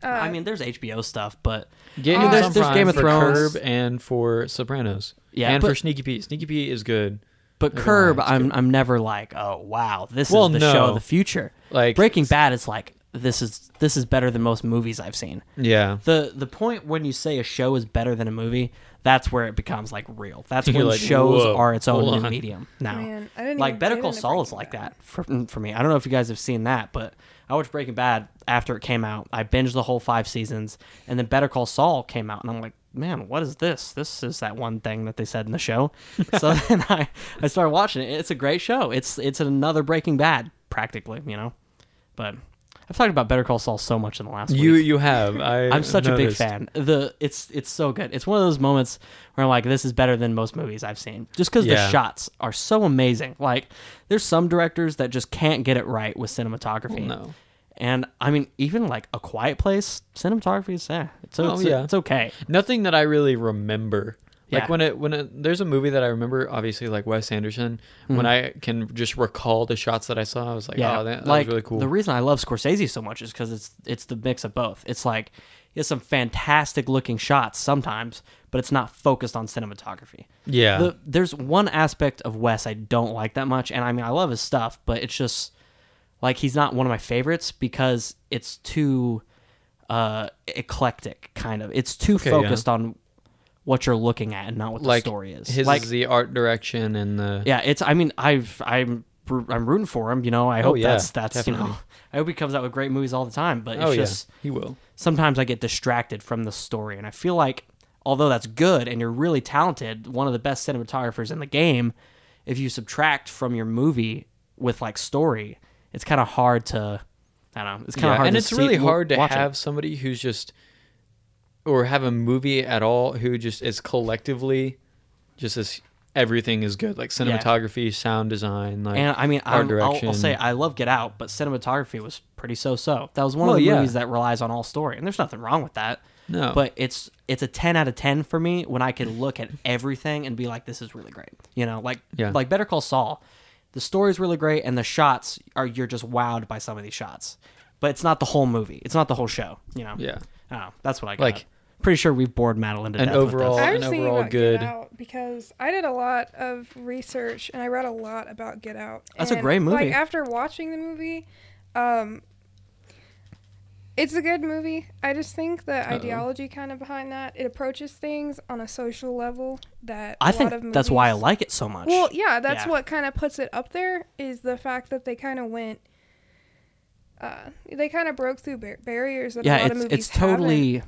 Uh, I mean, there's HBO stuff, but Get Uh, there's- there's Prime Game of for Thrones. Curb and for Sopranos. Yeah, and but- for Sneaky Pete. Sneaky Pete is good. but Never Curb, mind, I'm good. I'm never like, oh wow, this Well, is the show of the future. Like Breaking Bad is like this is this is better than most movies I've seen. Yeah, The the point when you say a show is better than a movie, that's where it becomes like real. That's You're when like, shows whoa, are its own new medium now. Man, I didn't like even Better Call Saul is like that for, mm, for me. I don't know if you guys have seen that, but I watched Breaking Bad after it came out. I binged the whole five seasons, and then Better Call Saul came out, and I'm like, man, what is this? This is that one thing that they said in the show. so then I, I started watching it. It's a great show. It's it's another Breaking Bad practically, you know. But I've talked about Better Call Saul so much in the last you week. you have. I I'm such a big fan. The it's it's so good. It's one of those moments where I'm like, this is better than most movies I've seen, just because the shots are so amazing. Like, there's some directors that just can't get it right with cinematography. Well, no. And I mean, even like A Quiet Place, cinematography is eh, it's, Oh, it's, yeah. it's okay. Nothing that I really remember. Like when it when it, there's a movie that I remember, obviously like Wes Anderson. When I can just recall the shots that I saw, I was like, Mm-hmm. Yeah, oh, that, that like was really cool. the reason I love Scorsese so much is because it's it's the mix of both. It's like he has some fantastic looking shots sometimes, but it's not focused on cinematography. yeah, the, there's one aspect of Wes I don't like that much, and I mean I love his stuff, but it's just like he's not one of my favorites because it's too uh eclectic kind of. It's too Okay, yeah. focused on what you're looking at and not what like the story is. his like is the art direction and the yeah, it's I mean I've I'm I'm rooting for him, you know. I oh, hope Oh, yeah, that's that's you know. I hope he comes out with great movies all the time, but it's oh just yeah, he will. sometimes I get distracted from the story, and I feel like although that's good and you're really talented, one of the best cinematographers in the game, if you subtract from your movie with like story, it's kind of hard to. I don't know. It's kind of Yeah, hard, and it's see- really hard to watch it. have somebody who's just or have a movie at all who just is collectively just as everything is good like cinematography sound design like And I mean, art I'm, I'll, I'll say I love Get Out, but cinematography was pretty so-so. That was one Well, of the yeah. movies that relies on all story, and there's nothing wrong with that. no But it's it's a 10 out of 10 for me when I can look at everything and be like, this is really great. You know, like Yeah. like Better Call Saul, the story's really great, and the shots are you're just wowed by some of these shots. But it's not the whole movie. It's not the whole show. You know. yeah I know. That's what I got. Like- pretty sure we've bored Madeline to An death. with overall- this. I an was thinking overall about good- Get Out because I did a lot of research and I read a lot about Get Out. That's a great movie. Like after watching the movie, um, It's a good movie. I just think the Uh-oh. ideology kind of behind that it approaches things on a social level that I a think lot of that's why I like it so much. Well, yeah, that's Yeah. what kind of puts it up there is the fact that they kind of went. Uh, they kind of broke through bar- barriers that a yeah, lot of it's movies it's totally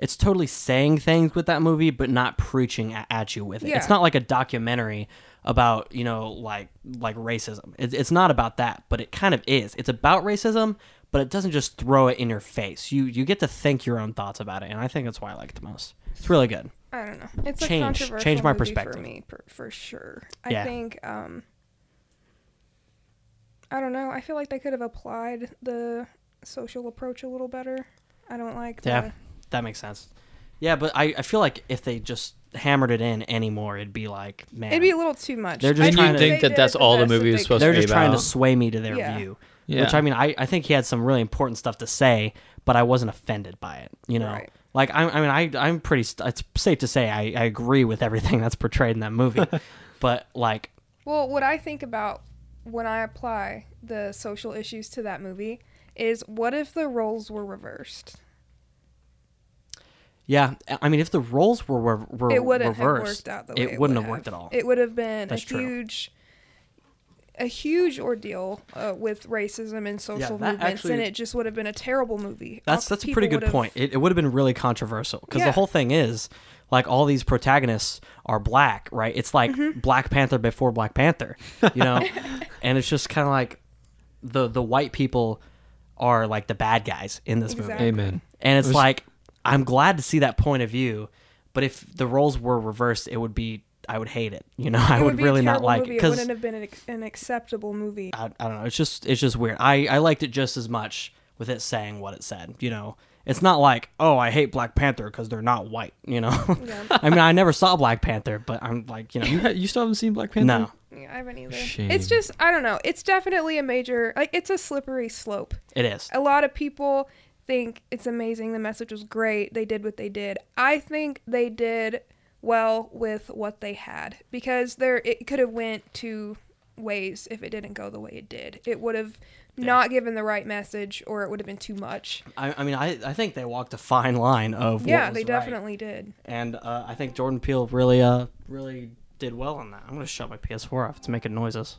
it's totally saying things with that movie, but not preaching at, at you with it. It's not like a documentary about you know like like racism. It's it's not about that, but it kind of is. It's about racism, but it doesn't just throw it in your face. You you get to think your own thoughts about it, and I think that's why I like it the most. It's really good. I don't know. It's Change- a controversial change my movie perspective. for me, per, for sure. I Yeah. think. um I don't know. I feel like they could have applied the social approach a little better. I don't like. Yeah. the- That makes sense. Yeah, but I, I feel like if they just hammered it in anymore, it'd be like man, It'd be a little too much. They're just And trying you to- think they that that's all the movie they is supposed could. they're to be just trying to sway me to their Yeah. view. Yeah. Which I mean, I, I think he had some really important stuff to say, but I wasn't offended by it. You know, Right. like I, I mean, I I'm pretty. St- it's safe to say I, I agree with everything that's portrayed in that movie, but like Well, what I think about when I apply the social issues to that movie is what if the roles were reversed? Yeah, I mean, if the roles were were, were it wouldn't reversed, have worked out the way it it, wouldn't would have worked at all. It would have been That's a true. huge, a huge ordeal uh, with racism and social that movements, actually- and it just would have been a terrible movie. That's All that's a pretty good would have- point. It, it would have been really controversial because the whole thing is like all these protagonists are black, right? It's like Mm-hmm. Black Panther before Black Panther, you know, and it's just kind of like the the white people are like the bad guys in this movie, Amen. and it's It was- like I'm glad to see that point of view, but if the roles were reversed, it would be I would hate it. You know, I It would, be a really not like movie. it It wouldn't have been an, an acceptable movie. I, I don't know. It's just it's just weird. I I liked it just as much with it saying what it said. You know, it's not like oh I hate Black Panther because they're not white. You know, Yeah. I mean I never saw Black Panther, but I'm like you know You ha- you still haven't seen Black Panther? no, Yeah, I haven't either. Shame. It's just I don't know. It's definitely a major like it's a slippery slope. it is. A lot of people think it's amazing. The message was great. They did what they did. I think they did well with what they had because there it could have went two ways if it didn't go the way it did. It would have not given the right message or it would have been too much. I, I mean I I think they walked a fine line of what yeah, was they right. definitely did. and uh, I think Jordan Peele really uh really did well on that. I'm gonna shut my PS4 off. It's making noises.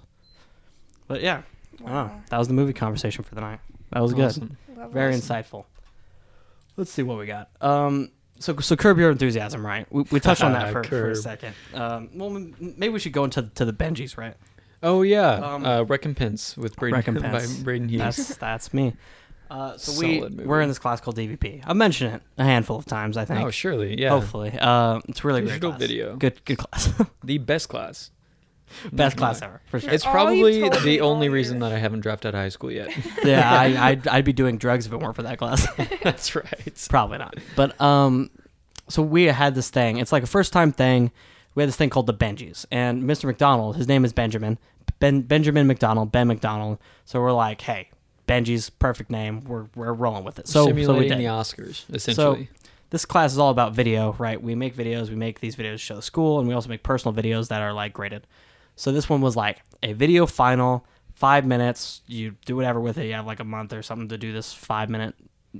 But yeah, I don't know. Wow. That was the movie conversation for the night. That was good. Awesome. Love Very us. insightful. Let's see what we got. Um, so so curb your enthusiasm, right? We, we touched on that for, for a second. Um, well, maybe we should go into to the Benjis, right? Oh yeah, Um, uh, Recompense with Braden Recompense. by Braden Hughes. That's that's me. Uh, so we movie. we're in this class called DVP. I've mentioned it a handful of times. I think. oh surely, yeah. Hopefully, uh, it's really great class. video. Good good class. The best class. Best Not class ever for sure. It's All probably you've told me the all only year. reason that I haven't dropped out of high school yet. yeah, I, I'd I'd be doing drugs if it weren't for that class. That's right. Probably not. But um, so we had this thing. It's like a first time thing. We had this thing called the Benjis, and Mr. McDonald, his name is Benjamin, Ben Benjamin McDonald, Ben McDonald. So we're like, hey, Benji's perfect name. We're we're rolling with it. So so we Simulating did. the Oscars, essentially. This class is all about video, right? We make videos. We make these videos to show the school, and we also make personal videos that are like graded. So this one was like a video final, five minutes. You do whatever with it. You have like a month or something to do this five minute.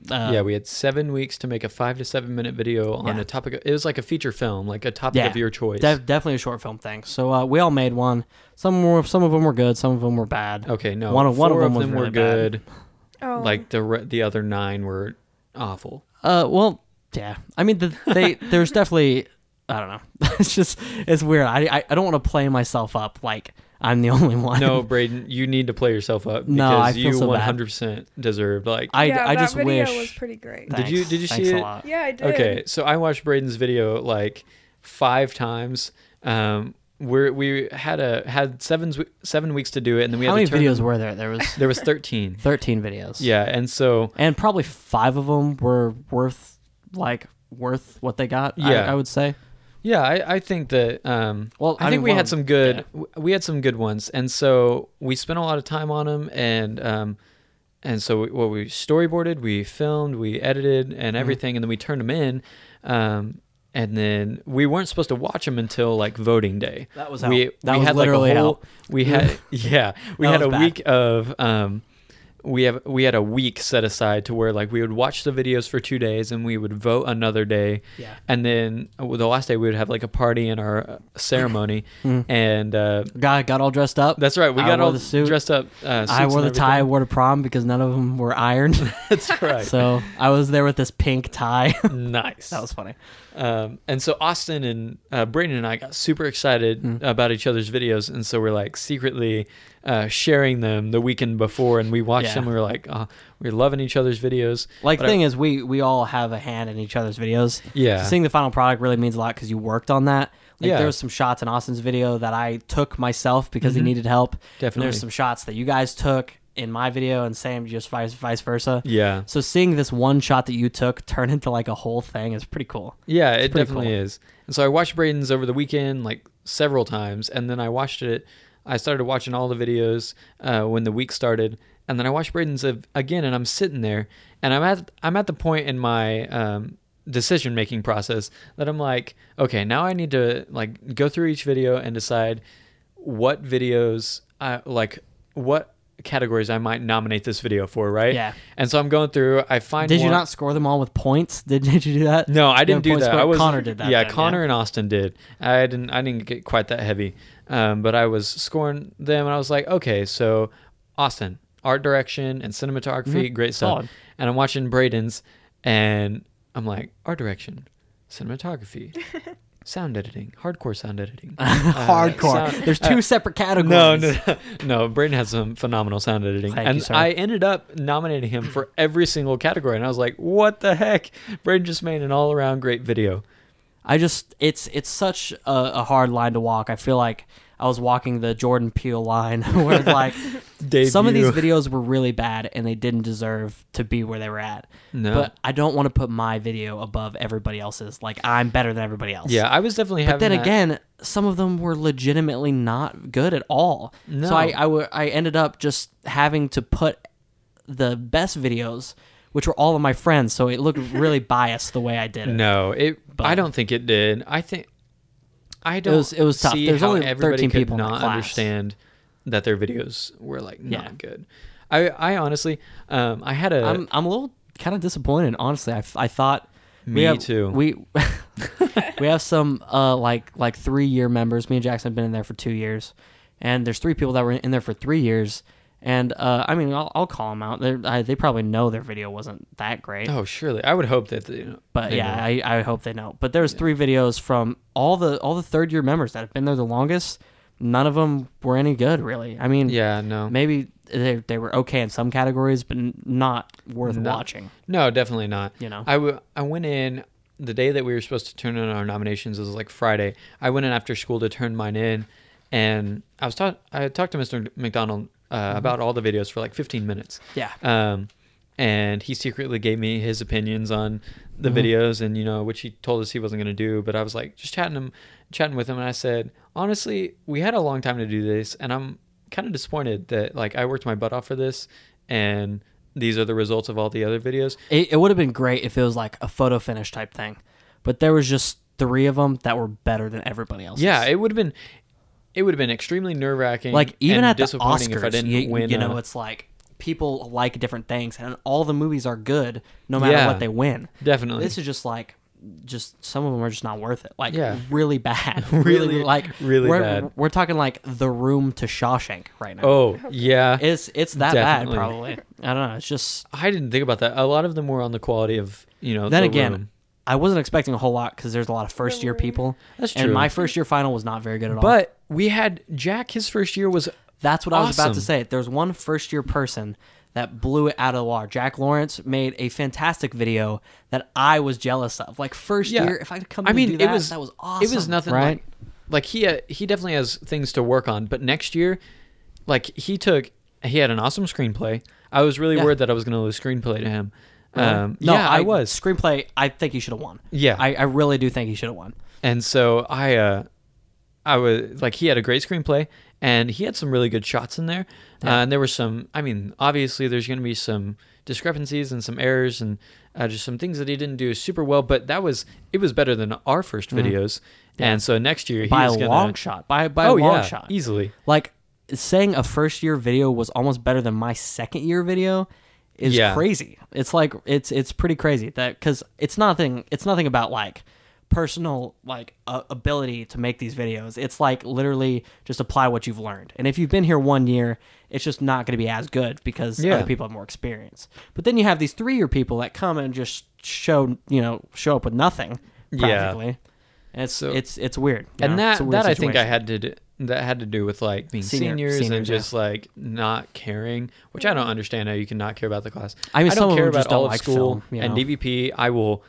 Uh, yeah, we had seven weeks to make a five to seven minute video on Yeah. a topic. It was like a feature film, like a topic Yeah. of your choice. Def- definitely a short film thing. So uh, we all made one. Some were, some of them were good. Some of them were bad. okay, no, One of- one of four them was were really bad. good. Oh, Like the re- the other nine were awful. Uh, well, yeah. I mean, the, they there's definitely I don't know. it's just it's weird. I I, I don't want to play myself up like I'm the only one. No, Braden, you need to play yourself up because No, I feel you so bad. 100 percent deserved. Like, I, yeah, I that just video wish. was pretty great. Did you- did you see Thanks it? Lot. Yeah, I did. okay, so I watched Braden's video like five times. Um, we we had a had seven seven weeks to do it, and then we How had many videos them- were there? There was There was 13. 13 videos. yeah, and so and probably five of them were worth like worth what they got. I- Yeah. I, would say. Yeah, I, I think that. Um, Well, I, I think mean, we one had some good. w We had some good ones, and so we spent a lot of time on them, and um, and so we, what we storyboarded, we filmed, we edited, Mm-hmm. and everything, and then we turned them in, um, and then we weren't supposed to watch them until like voting day. That was we. That we was had literally like a whole, hell. We had yeah, we That had a bad. week of um, we have we had a week set aside to where like we would watch the videos for two days and we would vote another day Yeah. and then uh, the last day we would have like a party and our uh, ceremony Mm. and uh, Got got all dressed up. that's right we I got all the suit. dressed up uh, I wore the tie. I wore to prom because none of them were ironed. that's right so I was there with this pink tie. nice that was funny. Um, and so Austin and uh, and I got super excited Mm. about each other's videos, and so we're like secretly uh, sharing them the weekend before, and we watched Yeah. them. We were like, oh, we are loving each other's videos. Like But I- thing is, we we all have a hand in each other's videos. Yeah. Seeing the final product really means a lot because you worked on that. Like Yeah. there was some shots in Austin's video that I took myself because he Mhm. needed help. Definitely. there's some shots that you guys took in my video and same just vice vice versa. Yeah, So seeing this one shot that you took turn into like a whole thing is pretty cool. yeah, it definitely cool. is. And so I watched Braden's over the weekend like several times, and then I watched it. I started watching all the videos uh, when the week started, and then I watched Braden's av- again, and I'm sitting there, and I'm at I'm at the point in my um, decision making process that I'm like, okay, now I need to like go through each video and decide what videos I like what categories I might nominate this video for, right? Yeah. And so I'm going through. I find. Did you not score them all with points? Did, did you do that? no, I didn't Yeah, do that. I was Connor did that Yeah, then, Connor yeah. and Austin did. I didn't. I didn't get quite that heavy, um, but I was scoring them, and I was like, okay, so Austin, art direction and cinematography, Mhm. great stuff. Solid. And I'm watching Braden's, and I'm like, art direction, cinematography, sound editing, hardcore sound editing, Uh, Hardcore. sound- There's two uh, separate categories. no, no, no, no. Braden has some phenomenal sound editing, Thank and you. I ended up nominating him for every single category. And I was like, "What the heck?" Braden just made an all-around great video. I just it's it's such a, a hard line to walk. I feel like I was walking the Jordan Peele line where like some of these videos were really bad and they didn't deserve to be where they were at. No. But I don't want to put my video above everybody else's. Like I'm better than everybody else. Yeah, I was definitely But having. then that- again, some of them were legitimately not good at all. No. So I, I, w- I ended up just having to put the best videos, which were all of my friends. So it looked really biased the way I did it. no, it. But- I don't think it did. I think. I don't. was- it was tough. There's only everybody 13 could people not understand that their videos were like not Yeah. good. I I honestly, um, I had a. I'm I'm a little kind of disappointed, honestly. I, I thought we Me have, too. We we have some uh like like three year members. Me and Jackson have been in there for two years, and there's three people that were in there for three years. And uh, I mean, I'll, I'll call them out. I, they probably know their video wasn't that great. oh, surely. I would hope that. They, But yeah, know. I, I hope they know. But there's three videos from all the all the third year members that have been there the longest. None of them were any good, really. I mean, yeah, no. maybe they they were okay in some categories, but not worth No. watching. No, definitely not. You know? I, w- I went in the day that we were supposed to turn in our nominations was like Friday. I went in after school to turn mine in, and I was taught I talked to Mr. McDonald uh, about all the videos for like 15 minutes. Yeah. Um, and he secretly gave me his opinions on the Mhm. videos and you know which he told us he wasn't going to do but i was like just chatting him chatting with him and i said honestly we had a long time to do this and i'm kind of disappointed that like i worked my butt off for this and these are the results of all the other videos It, it would have been great if it was like a photo finish type thing, but there was just three of them that were better than everybody else. yeah it would have been it would have been extremely nerve-wracking like even and at the disappointing Oscars, if i didn't you, win you know, a- it's like people like different things, and all the movies are good no matter Yeah. what they win. definitely This is just like, just some of them are just not worth it. Like Yeah. really bad, Really- like really we're, bad. We're talking like The Room to Shawshank right now. oh yeah it's it's that Definitely. bad probably. I don't know. It's just i didn't think about that a lot of them were on the quality of you know then the again, room. I wasn't expecting a whole lot because there's a lot of first year people. That's true. And my first year final was not very good at all. But we had Jack. His first year was That's what I was about to say. There's one first year person that blew it out of the water. Jack Lawrence made a fantastic video that I was jealous of. Like first Yeah. year, if I could come I in mean, and do it that, was that was awesome. It was nothing right? like like he uh, he definitely has things to work on. But next year, like he took he had an awesome screenplay. I was really Yeah. worried that I was going to lose screenplay to him. Um, no, yeah, I, was. screenplay. I think he should have won. Yeah, I, I really do think he should have won. and so I uh I was like he had a great screenplay and he had some really good shots in there. Yeah. Uh, and there were some. I mean, obviously, there's going to be some discrepancies and some errors and uh, just some things that he didn't do super well. But that was it was better than our 1st videos. Mm-hmm. Yeah. And so next year he by a was gonna, long shot. By by oh a long yeah, shot. easily. Like saying a first year video was almost better than my second year video is Yeah. crazy. It's like it's it's pretty crazy that because it's nothing it's nothing about like personal like uh, ability to make these videos. It's like literally just apply what you've learned. And if you've been here one year, it's just not going to be as good because Yeah. other people have more experience. But then you have these three year people that come and just show you know show up with nothing Yeah. And it's So- it's it's weird. and know? that weird that I think I had to do, that had to do with like being Senior- seniors, seniors, and yeah. just like not caring, which I don't understand how you can not care about the class. I mean, some don't care about all of like school film, you and? DVP. I will,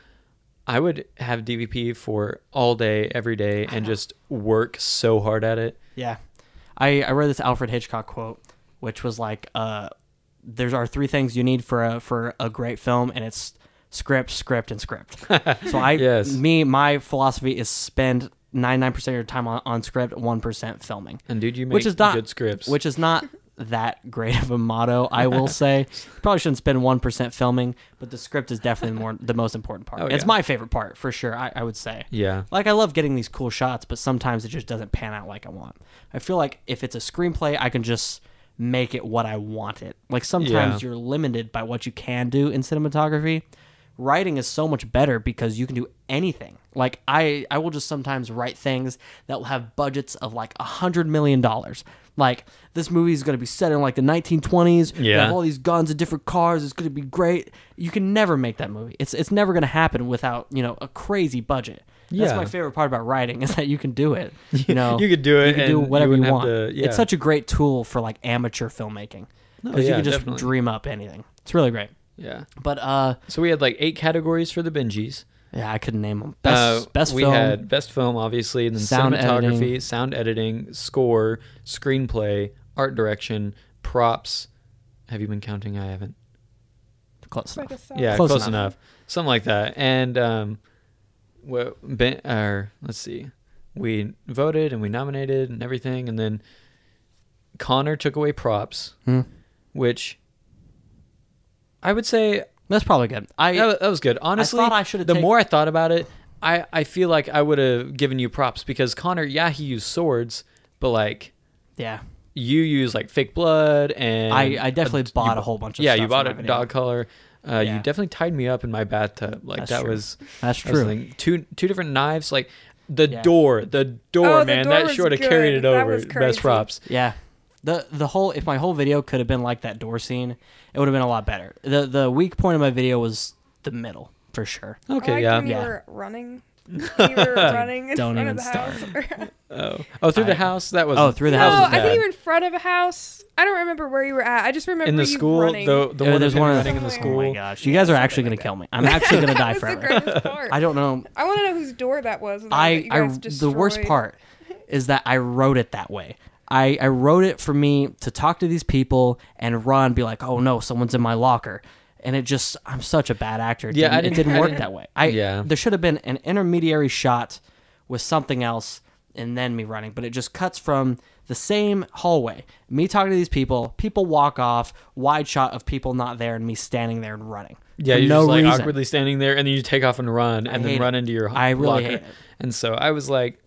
I would have DVP for all day, every day, and just work so hard at it. Yeah. I, I read this Alfred Hitchcock quote, which was like, uh, there's are three things you need for a for a great film, and it's script, script, and script. so I Yes. me my philosophy is spend ninety nine percent of your time on, on script, one percent filming. And dude, you make Which is not good scripts. Which is not that great of a motto, I will say. Probably shouldn't spend one percent filming, but the script is definitely more the most important part. Oh, It's my favorite part for sure. I, I would say. yeah, Like I love getting these cool shots, but sometimes it just doesn't pan out like I want. I feel like if it's a screenplay, I can just make it what I want it. Like sometimes Yeah. you're limited by what you can do in cinematography. Writing is so much better because you can do anything. Like I I will just sometimes write things that will have budgets of like a hundred million dollars. Like this movie is going to be set in like the 1920s. We Yeah. have all these guns and different cars. It's going to be great. You can never make that movie. It's it's never going to happen without you know a crazy budget. Yeah. That's my favorite part about writing is that you can do it. You know, You could do it You can do and you whatever you, want. to- yeah. It's such a great tool for like amateur filmmaking No, because yeah, you can just definitely. dream up anything. It's really great. Yeah. But uh, So we had like eight categories for the Benjis. yeah, I couldn't name them. Best Uh, best we film. had best film, obviously, and then Sound cinematography, editing. sound editing, score, screenplay, art direction, props. Have you been counting? I haven't. close It's like enough. Yeah, Close close, enough. enough. Something like that. And um, what ben, or let's see, we voted and we nominated and everything, and then Connor took away props, Hmm. which I would say That's probably good. I that, that was good. Honestly, thought I should've The take- more I thought about it, I I feel like I would have given you props because Connor, yeah, he used swords, but like yeah. you use like fake blood and I, I definitely you bought bu- a whole bunch of yeah, stuff you bought my a video. dog color. Uh, Yeah. You definitely tied me up in my bathtub. Like That's that true. was That's that was true. thing. Two two different knives. Like the Yeah. door, the door, Oh, the man. door that was sort of carried it That over. was Best crazy. props. Yeah. The the whole if my whole video could have been like that door scene, it would have been a lot better. The the weak point of my video was the middle, for sure. Okay, liked yeah. when you Yeah. were running. you were running in Don't front even of the house. Oh, oh, through I- the house. That was Oh, through the no, house was I think you were in front of a house. I don't remember where you were at. I just remember in the you school. running. The the Yeah, one there's of him one of- running in the Oh school. Oh my gosh, you guys are actually gonna kill me. I'm actually gonna die that was forever. the greatest part. I don't know. I want to know whose door that was. that I, you I guys the worst destroyed. part is that I wrote it that way. I, I wrote it for me to talk to these people and run, be like, oh no, someone's in my locker, and it just I'm such a bad actor. It Yeah, didn't, I it didn't- didn't I work didn't- that way. I Yeah. there should have been an intermediary shot with something else and then me running, but it just cuts from the same hallway. Me talking to these people, people walk off, wide shot of people not there, and me standing there and running. Yeah, you're no just like reason. awkwardly standing there, and then you take off and run, and I then run it. into your I really locker. it. And so I was like,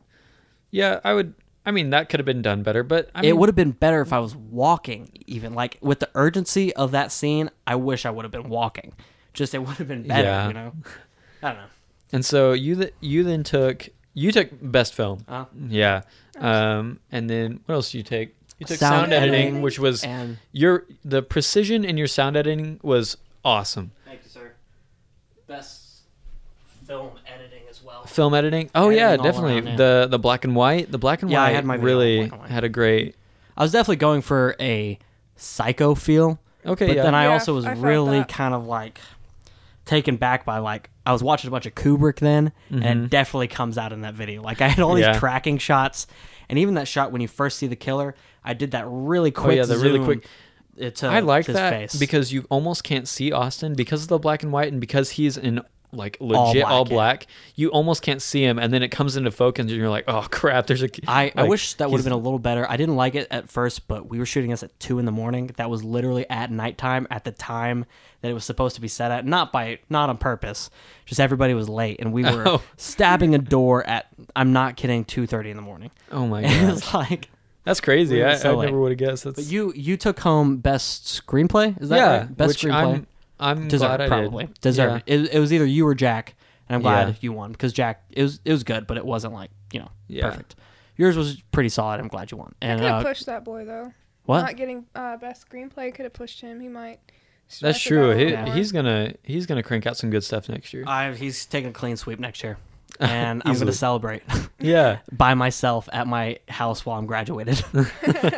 yeah, I would. I mean, that could have been done better, but I mean, it would have been better if I was walking, even like with the urgency of that scene. I wish I would have been walking. Just it would have been better, Yeah. you know. I don't know. And so you th- you then took you took best film, Uh, yeah. Um, and then what else did you take? You took Sound sound, editing, editing. which was and your the precision in your sound editing was awesome. thank you, sir. Best film editing as well. Film editing, oh Editing yeah, definitely around, yeah. the the black and white, the black and Yeah, I had my really on black and white. had a great. I was definitely going for a psycho feel, Okay, but yeah, then I Yeah, also was I really that. kind of like taken back by like I was watching a bunch of Kubrick then, and Mhm. it definitely comes out in that video. Like I had all these Yeah. tracking shots, and even that shot when you first see the killer, I did that really oh quick. yeah, the really quick. it to I like his that face. because you almost can't see Austin because of the black and white and because he's in like All legit black, all black. You almost can't see him, and then it comes into focus, and you're like, "Oh crap!" There's a. I, I like, wish that would have been a little better. I didn't like it at first, but we were shooting this at two in the morning. That was literally at nighttime at the time that it was supposed to be set at. Not by not on purpose. Just everybody was late, and we were Oh. stabbing a door at. I'm not kidding. Two thirty in the morning. Oh my And it god! was like That's crazy. I, so I never would have guessed. That's, But you you took home best screenplay. Is that yeah, right? Best screenplay. I'm I'm Deserved, glad I probably did. deserved. It, it was either you or Jack, and I'm glad Yeah. you won because Jack it was it was good, but it wasn't like you know Yeah. perfect. Yours was pretty solid. I'm glad you won. And could have uh, pushed that boy though. what? Not getting uh, best screenplay could have pushed him. He might. That's true. about it a He, he's gonna he's gonna crank out some good stuff next year. I, he's taking a clean sweep next year, and I'm gonna celebrate yeah. by myself at my house while I'm graduated.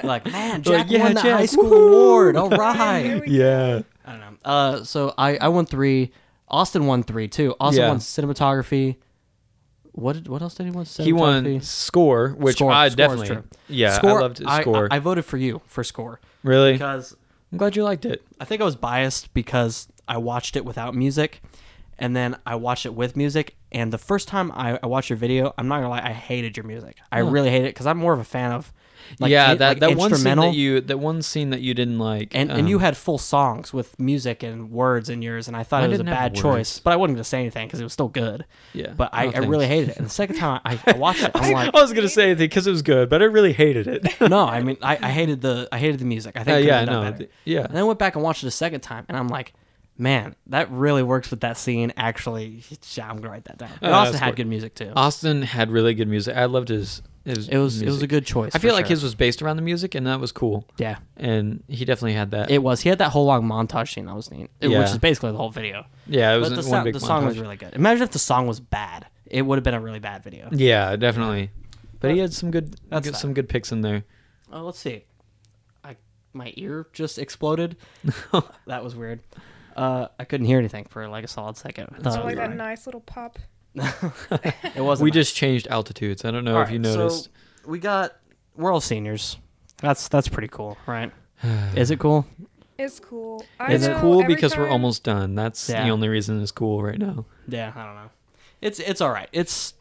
like, man, Jack Like, yeah, won the Jack, high school woohoo!" award. All right. Here right. Yeah. I don't know. Uh, so I I won three. Austin won three too. Austin Yeah. won cinematography. What did what else did he win? He won Cinematography? score, which Score- I score is definitely true. yeah score. I loved his score. I, I voted for you for score really, because I'm glad you liked it. I think I was biased because I watched it without music, and then I watched it with music. And the first time I, I watched your video, I'm not gonna lie, I hated your music. I really hate it because I'm more of a fan of like, yeah, that like that one scene that you that one scene that you didn't like, and, and um, you had full songs with music and words in yours, and I thought Mine it was a bad choice. But I wasn't gonna say anything because it was still good. yeah, But I, Oh, I really hated it. And the second time I, I watched it, I'm like, I was gonna say anything because it was good, but I really hated it. no, I mean, I, I hated the I hated the music. I think Uh, yeah, no, better. th- yeah, And then I went back and watched it a second time, and I'm like, man, that really works with that scene. Actually, yeah, I'm gonna write that down. It Oh, also had cool. good music too. Austin had really good music. I loved his. His it was it was a good choice. I feel like sure. his was based around the music, and that was cool. yeah, And he definitely had that. it was. He had that whole long montage scene that was neat, it- Yeah. which is basically the whole video. yeah, it was But the, one so- big the song was really good. Imagine if the song was bad, it would have been a really bad video. Yeah, definitely. But he had some good, That's good some good picks in there. Oh, let's see. I my ear just exploded. that was weird. Uh, I couldn't hear anything for like a solid second. I thought So it was like that nice little pop. It wasn't. we just changed altitudes. I don't know All if you noticed. So we got we're all seniors. That's that's pretty cool, right? Is it cool? It's cool. I it's know cool every because we're almost done. That's Yeah. the only reason it's cool right now. Yeah, I don't know. It's it's all right. It's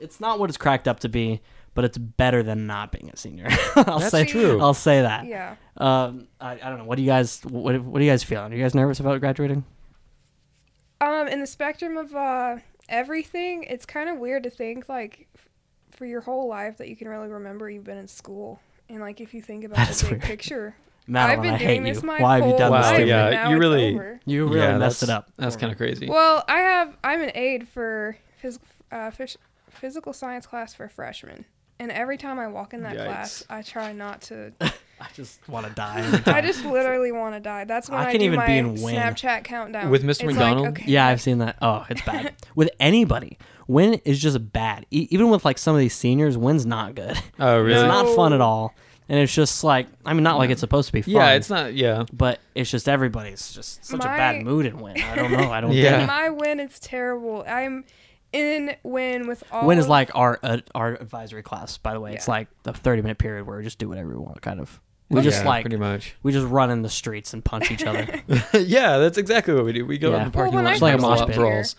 it's not what it's cracked up to be, but it's better than not being a senior. I'll That's say true. I'll say that. Yeah. Um, I, I don't know. What do you guys what what are you guys feeling? Are you guys nervous about graduating? Um, in the spectrum of uh everything, it's kind of weird to think like f- for your whole life that you can really remember you've been in school, and like if you think about That the big weird. picture. Madeline, I've been I doing hate this you. my Why have you whole done this? life, to me? yeah, and now you it's really- over. You really yeah, messed it that's- up. That's kind of crazy. Well, I have I'm an aide for phys- uh, phys- physical science class for freshmen, and every time I walk in that Yikes. class, I try not to. I just want to die. I just literally want to die. That's when I I, can't do even my be in Win. Snapchat countdown With Mr. It's like, McDonald? okay, Yeah, I've seen that. Oh, it's bad. with anybody, Win is just bad. E- even with like some of these seniors, Win's not good. oh, really? It's not fun at all. And it's just like, I mean, not like it's supposed to be fun. yeah, it's not. Yeah, But it's just everybody's just such a bad mood in Win. I don't know. I don't Yeah. get it. my win, is terrible. I'm in win with all. Win is like our uh, our advisory class. By the way, it's Yeah. like the thirty minute period where we just do whatever we want. Kind of. We Yeah, just like pretty much. we just run in the streets and punch each other. yeah, that's exactly what we do. We go Yeah. in the Well, parking when lot I and like a have mosh lot pit. brawls.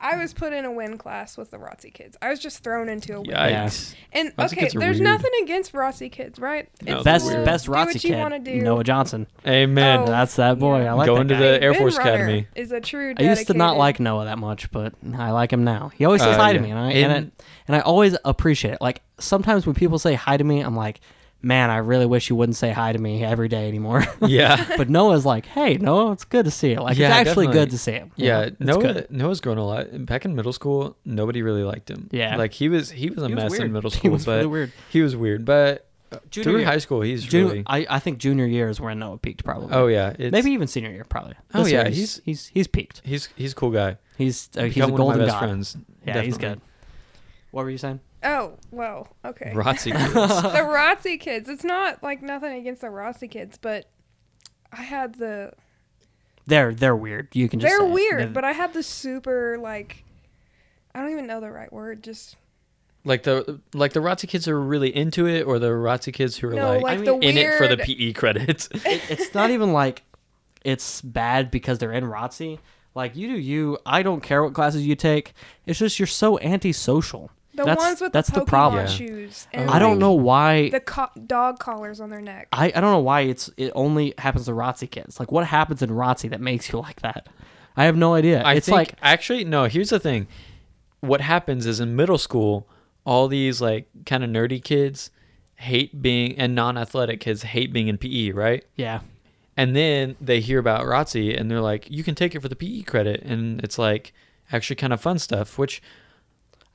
I was put in a win class with the ROTC kids. I was just thrown into a win. Yikes. And ROTC okay, there's weird. nothing against ROTC kids, right? No, It's best weird. cool. best Do what you kid, wanna do. Noah Johnson. Amen. Oh, That's that boy. yeah. I like Going that to the Air Ben Force Runner Academy. Is a true. I used to not like Noah that much, but I like him now. He always says Uh, hi to me, and I In- and, I and I always appreciate it. Like sometimes when people say hi to me, I'm like, man, I really wish you wouldn't say hi to me every day anymore. yeah. but Noah's like, hey, Noah, it's good to see you. Like Yeah, it's actually definitely. good to see him. Yeah, know, Noah. good. Noah's grown a lot. Back in middle school, nobody really liked him. Yeah. like he was he was a He mess weird. in middle He school, was but really weird. he was weird. But Junior through year. high school, he's Junior, really. I, I think junior year is when Noah peaked, probably. oh yeah, it's, maybe even senior year, probably. Oh, yeah, year he's- he's he's peaked. he's he's a cool guy. He's uh, he's a one of my golden best god. friends. Yeah, he's good. What were you saying? Oh well, okay. Rotzi kids. the ROTC kids. It's not like nothing against the ROTC kids, but I had the. They're they're weird. You can just They're say weird, They're- but I had the super like. I don't even know the right word. Just like the like the Rotzi kids are really into it, or the Rotzi kids who are no, like, like, I the mean, in it for the PE credits. it, it's not even like it's bad because they're in ROTC. Like you do you. I don't care what classes you take. It's just you're so antisocial. The that's, ones with that's the, the problem. Yeah. shoes. And I don't know why. The co- dog collars on their neck. I, I don't know why it's it only happens to ROTC kids. Like what happens in ROTC that makes you like that? I have no idea. I it's think like actually no. Here's the thing. What happens is in middle school, all these like kind of nerdy kids hate being and non-athletic kids hate being in PE, right? Yeah. And then they hear about ROTC and they're like, you can take it for the PE credit, and it's like actually kind of fun stuff. Which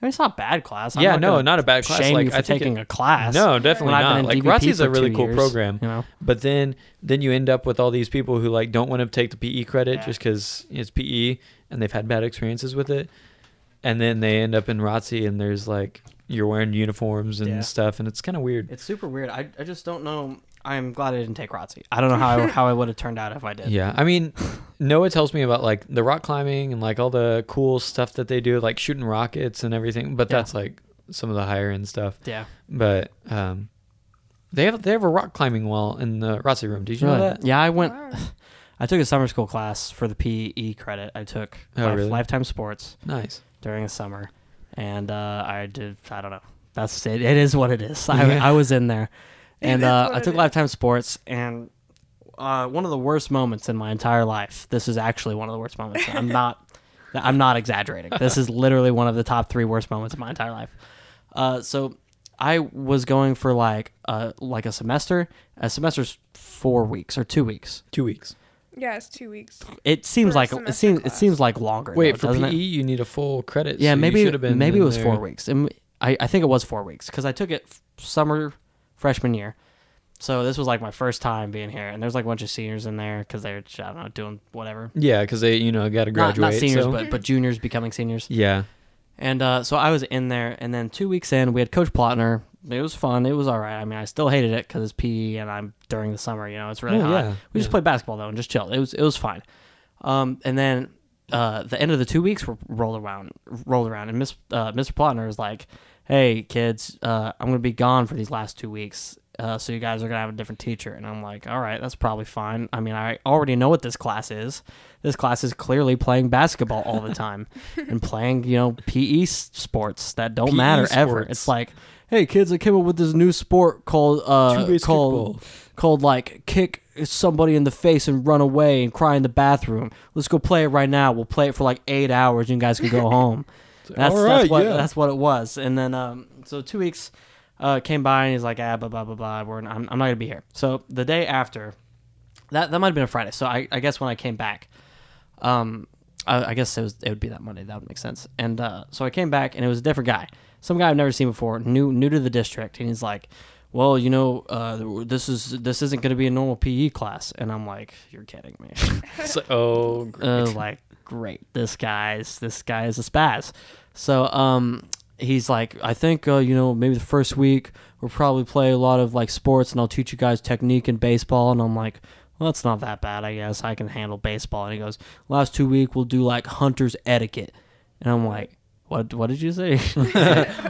I mean, it's not bad class. Yeah, not no, not a bad class. Shame Like, you for I think taking it- a class. no, definitely not. been Like in DVP ROTC is a really cool years, program. You know, But then then you end up with all these people who like don't want to take the PE credit Yeah. just because it's PE and they've had bad experiences with it, and then they end up in ROTC and there's like you're wearing uniforms and Yeah. stuff, and it's kind of weird. it's super weird. I, I just don't know. I'm glad I didn't take ROTC. I don't know how I, how I would have turned out if I did. Yeah, I mean, Noah tells me about like the rock climbing and like all the cool stuff that they do, like shooting rockets and everything. But Yeah. that's like some of the higher end stuff. Yeah. But um, they have they have a rock climbing wall in the ROTC room. Did you know that? Yeah, I went. I took a summer school class for the PE credit. I took Oh, Life- really? lifetime sports Nice. during the summer, and uh, I did. I don't know. That's it. It is what it is. I, Yeah. I was in there, It and is uh, what I it took is. lifetime sports, and uh, one of the worst moments in my entire life. This is actually one of the worst moments. I'm not. I'm not exaggerating. This is literally one of the top three worst moments of my entire life. Uh, so I was going for like uh like a semester. A semester's four weeks or two weeks. Two weeks. Yeah, it's two weeks. It seems like it semester seems it seems like longer. Wait though, for PE, it? you need a full credit. Yeah, so maybe should been maybe it was there. four weeks. And I I think it was four weeks because I took it summer freshman year. So this was like my first time being here, and there's like a bunch of seniors in there because they're I don't know doing whatever. Yeah, because they you know got to graduate. not seniors, so- but but juniors becoming seniors. yeah. And uh, so I was in there, and then two weeks in, we had Coach Plotner. It was fun. It was all right. I mean, I still hated it because it's PE, and I'm during the summer. You know, it's really Oh, hot. yeah, We just yeah. played basketball though, and just chilled. It was it was fine. Um, and then uh, the end of the two weeks were rolled around, rolled around, and Miss uh, Mr. Plotner was like, "Hey kids, uh, I'm gonna be gone for these last two weeks." Uh, so you guys are gonna have a different teacher, and I'm like, all right, that's probably fine. I mean, I already know what this class is. This class is clearly playing basketball all the time, and playing, you know, PE sports that don't PE matter ever. It's like, hey kids, I came up with this new sport called uh called called like kick somebody in the face and run away and cry in the bathroom. Let's go play it right now. We'll play it for like eight hours. and You guys can go home. That's All that's what yeah. that's what it was. And then um, so two weeks uh, came by and he's like, ah, blah blah blah blah. We're, I'm I'm not gonna be here. So the day after, that that might have been a Friday. So I, I guess when I came back, um, I, I guess it was it would be that Monday. That would make sense. And uh, so I came back and it was a different guy, some guy I've never seen before, new new to the district, and he's like. Well, you know, uh, this is this isn't going to be a normal PE class, and I'm like, you're kidding me. So, oh, great. uh, like great. This guy's this guy is a spaz. So um he's like i think uh, you know maybe the first week we'll probably play a lot of like sports and i'll teach you guys technique in baseball. And i'm like well that's not that bad i guess. I can handle baseball. And he goes last two week we'll do like hunter's etiquette. And i'm like what what did you say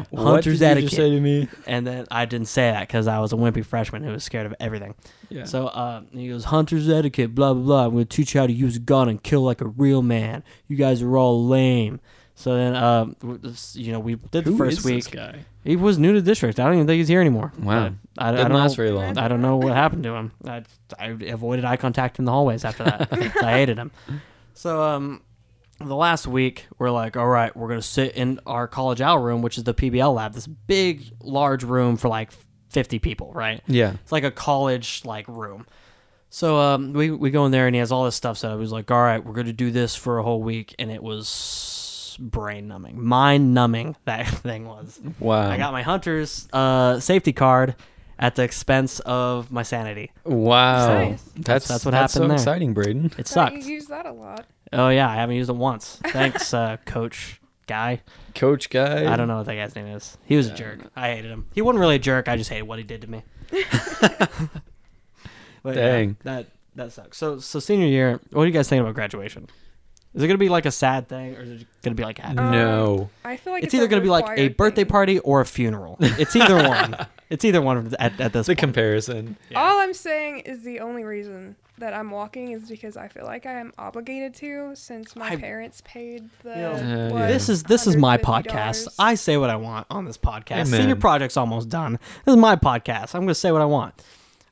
what hunter's did etiquette just say to me? and then i didn't say that because i was a wimpy freshman who was scared of everything Yeah. so uh, he goes, Hunter's etiquette, blah, blah, blah. I'm going to teach you how to use a gun and kill like a real man. You guys are all lame. So then, um, w- this- you know, we did the Who first is week. this guy? He was new to the district. I don't even think he's here anymore. Wow. I, I Didn't don't last know. very long. I don't know what happened to him. I, I avoided eye contact in the hallways after that. I hated him. So, um, the last week, we're like, all right, we're going to sit in our college owl room, which is the PBL lab, this big, large room for like 50 people, right? Yeah. It's like a college like room. So um, we we go in there and he has all this stuff set up. He's like, "All right, we're gonna do this for a whole week," and it was brain numbing, mind numbing. That thing was. Wow. I got my hunter's uh, safety card at the expense of my sanity. wow. Nice. That's That's what that's happened so there. exciting, Braden. It Thought sucked. You use that a lot. Oh yeah, I haven't used it once. Thanks, uh, Coach Guy. Coach guy. I don't know what that guy's name is. He was a jerk. I hated him. He wasn't really a jerk. I just hated what he did to me. But, yeah, Dang. that that sucks. So so senior year, what do you guys think about graduation? Is it gonna be like a sad thing, or is it gonna be like happy? Um, No. I feel like it's, it's, either a gonna be like a required birthday thing. party or a funeral. It's either one. It's either one at, at this the point. comparison. All I'm saying is the only reason that I'm walking is because I feel like I am obligated to, since my I- parents paid the. You know, Uh, what, yeah. This is this is my podcast. I say what I want on this podcast. Amen. Senior project's almost done. This is my podcast. I'm going to say what I want.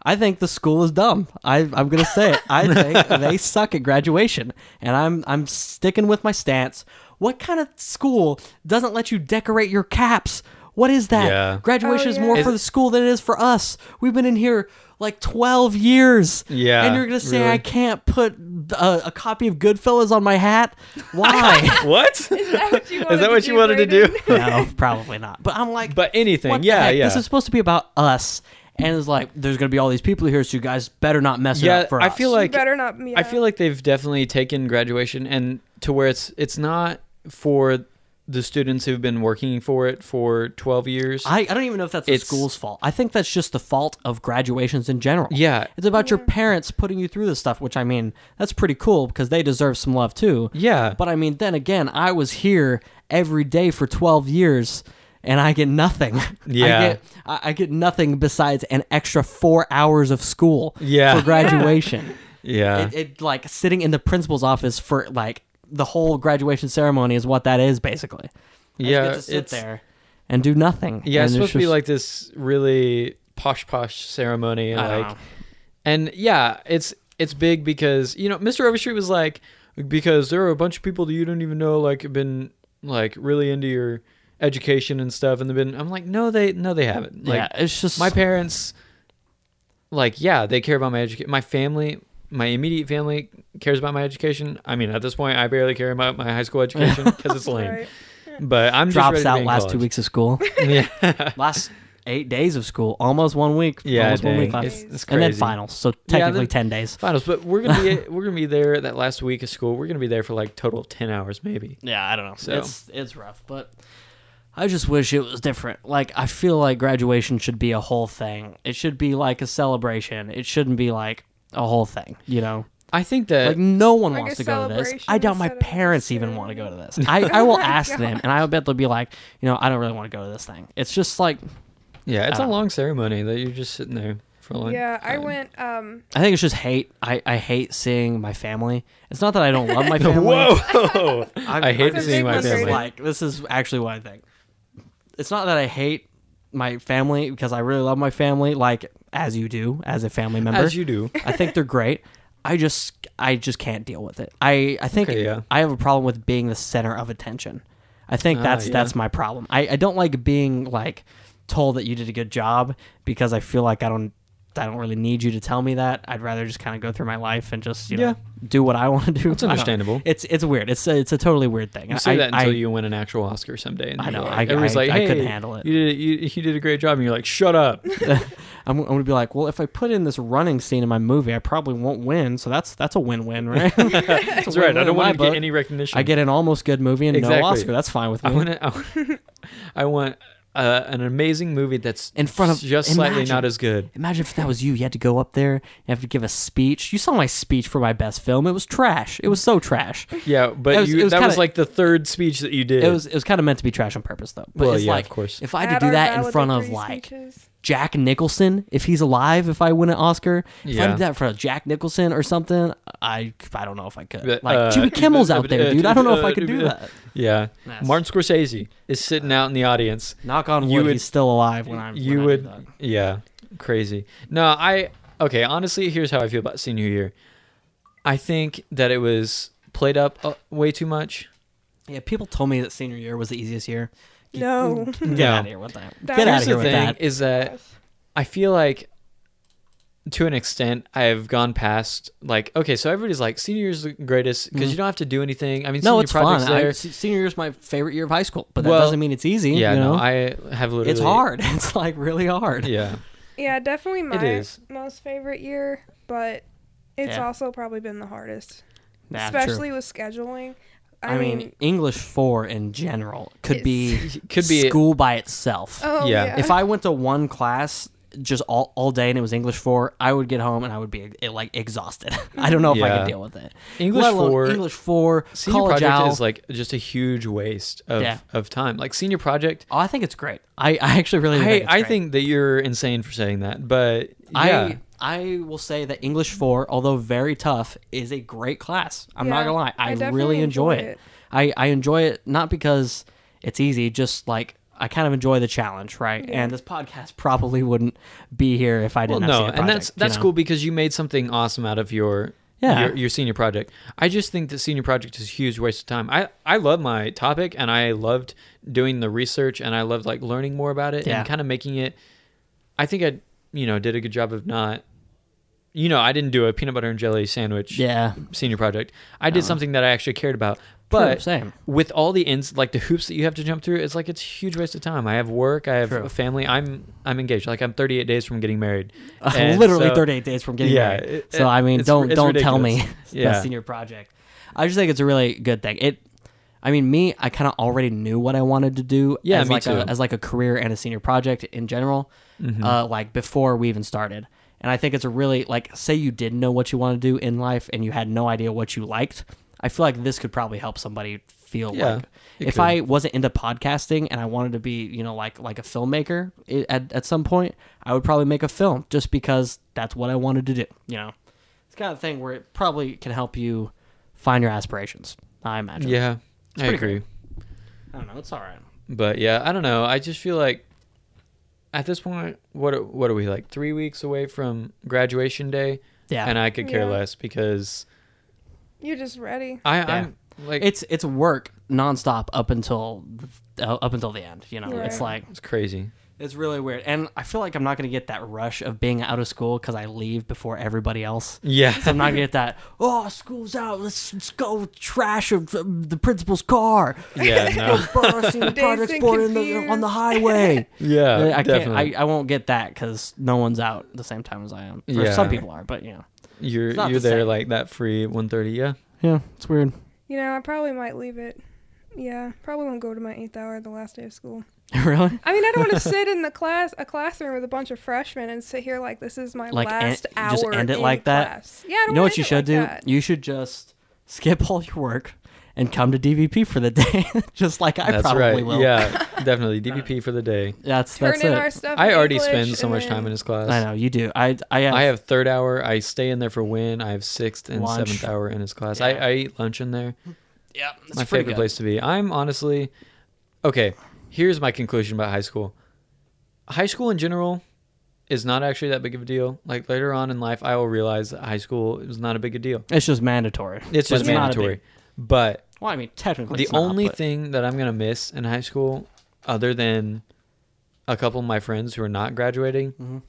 I think the school is dumb. I, I'm going to say it. I think they suck at graduation, and I'm I'm sticking with my stance. What kind of school doesn't let you decorate your caps? What is that? Yeah. Graduation Oh, is more yeah. for the school than it is for us. We've been in here like 12 years. Yeah, And you're going to say really. I can't put a, uh, a copy of Goodfellas on my hat? Why? what? Is that what you wanted, Is that to, what do, you wanted to do? No, probably not. But I'm like, But anything, what yeah, yeah. This is supposed to be about us. And it's like, there's going to be all these people here, so you guys better not mess it up for I us. feel You like better not. Yeah. I feel like they've definitely taken graduation and to where it's it's not for the students who've been working for it for 12 years. I, I don't even know if that's the It's- school's fault. I think that's just the fault of graduations in general. yeah. It's about your parents putting you through this stuff, which I mean, that's pretty cool because they deserve some love too. Yeah. But I mean, then again, I was here every day for 12 years and I get nothing. Yeah. I get, I I get nothing besides an extra four hours of school Yeah. for graduation. yeah. it, it, like sitting in the principal's office for like the whole graduation ceremony is what that is basically. I just yeah, get to sit it's there and do nothing. Yeah, it's supposed to be like this really posh posh ceremony and like know. and yeah, it's it's big because you know, Mr. Overstreet was like because there are a bunch of people that you don't even know like have been like really into your education and stuff and they've been I'm like, no they no they haven't. Like yeah, it's just my parents like yeah they care about my education my family my immediate family cares about my education i mean at this point i barely care about my high school education because it's lame Right. but i'm just drops ready to be out in last two weeks of school. yeah last eight days of school, almost one week. yeah almost one dang. week left. It's, it's and then crazy. finals, so technically then- ten days. finals but we're gonna be we're gonna be there that last week of school we're gonna be there for like total of 10 hours maybe Yeah, I don't know. So- It's it's rough, but I just wish it was different. Like I feel like graduation should be a whole thing. It should be like a celebration. It shouldn't be like a whole thing. You know. i think that Like no one Like wants to go to this. I doubt my instead of a parents even want to go to this. I, I will Oh my ask them, and I bet they'll be like, you know, I don't really want to go to this thing. It's just like yeah it's I a don't know. long ceremony that you're just sitting there for a long Yeah, I time. went. Um, I think it's just hate. I, I hate seeing my family. It's not that I don't love my family. whoa I'm- i hate seeing my one, this is family like this is actually what I think. It's not that I hate my family because I really love my family, like as you do as a family member. as you do I think they're great. I just I just can't deal with it. I I think Okay, yeah. I have a problem with being the center of attention. I think Ah, that's yeah. that's my problem. I, I don't like being like told that you did a good job because I feel like I don't I don't really need you to tell me that. I'd rather just kind of go through my life and just you know Yeah. do what I want to do. That's I don't know. understandable. It's it's weird. It's a, it's a totally weird thing. You say I, that until I, you win an actual Oscar someday. And I know, Like, I- like, I couldn't handle it." You did, you, you did a great job, and you're like, shut up. I'm, I'm gonna be like, well, if I put in this running scene in my movie, I probably won't win. So that's that's a win-win, right? That's That's right. I win-win don't want to get any recognition. I get an almost good movie and Exactly. no Oscar. That's fine with me. I want. I, want- I want uh, an amazing movie that's In front of- just slightly not as good. Imagine if that was you. You had to go up there. You have to give a speech. You saw my speech for my best film. It was trash. It was so trash. Yeah, but It was- you, was that was kinda- like the third speech that you did. It was it was kind of meant to be trash on purpose though. But Well, it's yeah, like of course. if I had to do that in front of like speeches. Jack Nicholson, if he's alive, if I win an Oscar, if I did that for Jack Nicholson or something, I I don't know if I could. Like uh, Jimmy Kimmel's out there, dude. I don't know if I could do that. yeah, Yes. Martin Scorsese is sitting out in the audience. Knock on You wood, would- he's still alive when I'm. you when would, I yeah, crazy. No, I okay. Honestly, here's how I feel about senior year. I think that it was played up uh, way too much. Yeah, people told me that senior year was the easiest year. No. Get No. out of here with that. That Get out of here the with thing: that. is that I feel like to an extent I've gone past like okay, so everybody's like senior year's the greatest because Mhm. you don't have to do anything. I mean, No, senior it's fun. I, there. se- senior year is my favorite year of high school, but that Well, doesn't mean it's easy. yeah, you know? no, I have literally. it's hard. It's like really hard. Yeah, Yeah, definitely my most favorite year, but it's Yeah. also probably been the hardest, Nah, true. especially with scheduling. I, I, mean, English four in general could be could be school by itself. oh yeah. yeah, If I went to one class just all, all day and it was English four, I would get home and I would be like exhausted. I don't know if I Yeah. could deal with it. English Let alone four. English four, Senior college project owl. is like just a huge waste of, Yeah. of time. Like senior project, oh, I think it's great. I, I actually really I, think it's I great. think that you're insane for saying that, but yeah, I I will say that English four, although very tough, is a great class. I'm not gonna lie, I, I really enjoy, enjoy it. it. I I enjoy it not because it's easy, just like I kind of enjoy the challenge, right? Yeah. And this podcast probably wouldn't be here if I didn't. no, have Senior and that's Project, you that's know? cool because you made something awesome out of your Yeah. your, your senior project. I just think that senior project is a huge waste of time. I I love my topic and I loved doing the research and I loved like learning more about it Yeah. and kind of making it. I think I you know did a good job of not. You know, I didn't do a peanut butter and jelly sandwich Yeah. senior project. I did Uh-huh. something that I actually cared about. True, But same. with all the ins like the hoops that you have to jump through, it's like it's a huge waste of time. I have work, I have True. a family. I'm I'm engaged. Like I'm 38 days from getting married. And Literally so- 38 days from getting Yeah, married. it- so I mean, it's- don't it's don't tell me Yeah. the senior project. I just think it's a really good thing. It. I mean, me, I kind of already knew what I wanted to do Yeah, as me like too. a as like a career and a senior project in general. Mm-hmm. Uh, like before we even started. And I think it's a really like say you didn't know what you want to do in life and you had no idea what you liked. I feel like this could probably help somebody feel Yeah, like if could. I wasn't into podcasting and I wanted to be, you know, like like a filmmaker i- at at some point, I would probably make a film just because that's what I wanted to do. You know, it's kind of a thing where it probably can help you find your aspirations. I imagine. Yeah, I pretty agree. I don't know. It's all right. But yeah, I don't know. I just feel like at this point, what are- what are we like three weeks away from graduation day, Yeah. and I could care Yeah. less because You're just ready. I Yeah. I'm like it's it's work nonstop up until uh, up until the end. You know, it's like it's crazy. It's really weird, and I feel like I'm not gonna get that rush of being out of school because I leave before everybody else. Yeah, So I'm not gonna get that. Oh, school's out. Let's, let's go trash the principal's car. yeah, no, Burn our senior Dazed project and board in the, on the highway. yeah, I can't. definitely. I, I won't get that because no one's out at the same time as I am. Or Yeah. some people are, but you know. you're you're the there same. like that free 1:30. Yeah, Yeah, it's weird. You know, I probably might leave it. Yeah, probably won't go to my eighth hour the last day of school. really? I mean, I don't want to sit in the class, a classroom with a bunch of freshmen, and sit here like this is my Like, en- last hour. just end it in like that? class. Yeah, I don't You know wanna what you end it should like do? that. You should just skip all your work and come to DVP for the day, just like I that's probably right. will. Yeah, definitely DVP for the day. that's Turn that's in it. our stuff. I already English, spend so much then- time in his class. I know you do. I I have, I have third hour. I stay in there for win. I have sixth and Lunch. seventh hour in his class. Yeah. I, I eat lunch in there. yeah, It's my favorite place to be. I'm honestly okay. Here's my conclusion about high school. High school in general is not actually that big of a deal. Like later on in life, I will realize that high school is not a big a deal. It's just mandatory. It's just a mandatory. big- But well, I mean, technically, the it's not, only but- thing that I'm gonna miss in high school, other than a couple of my friends who are not graduating, Mhm.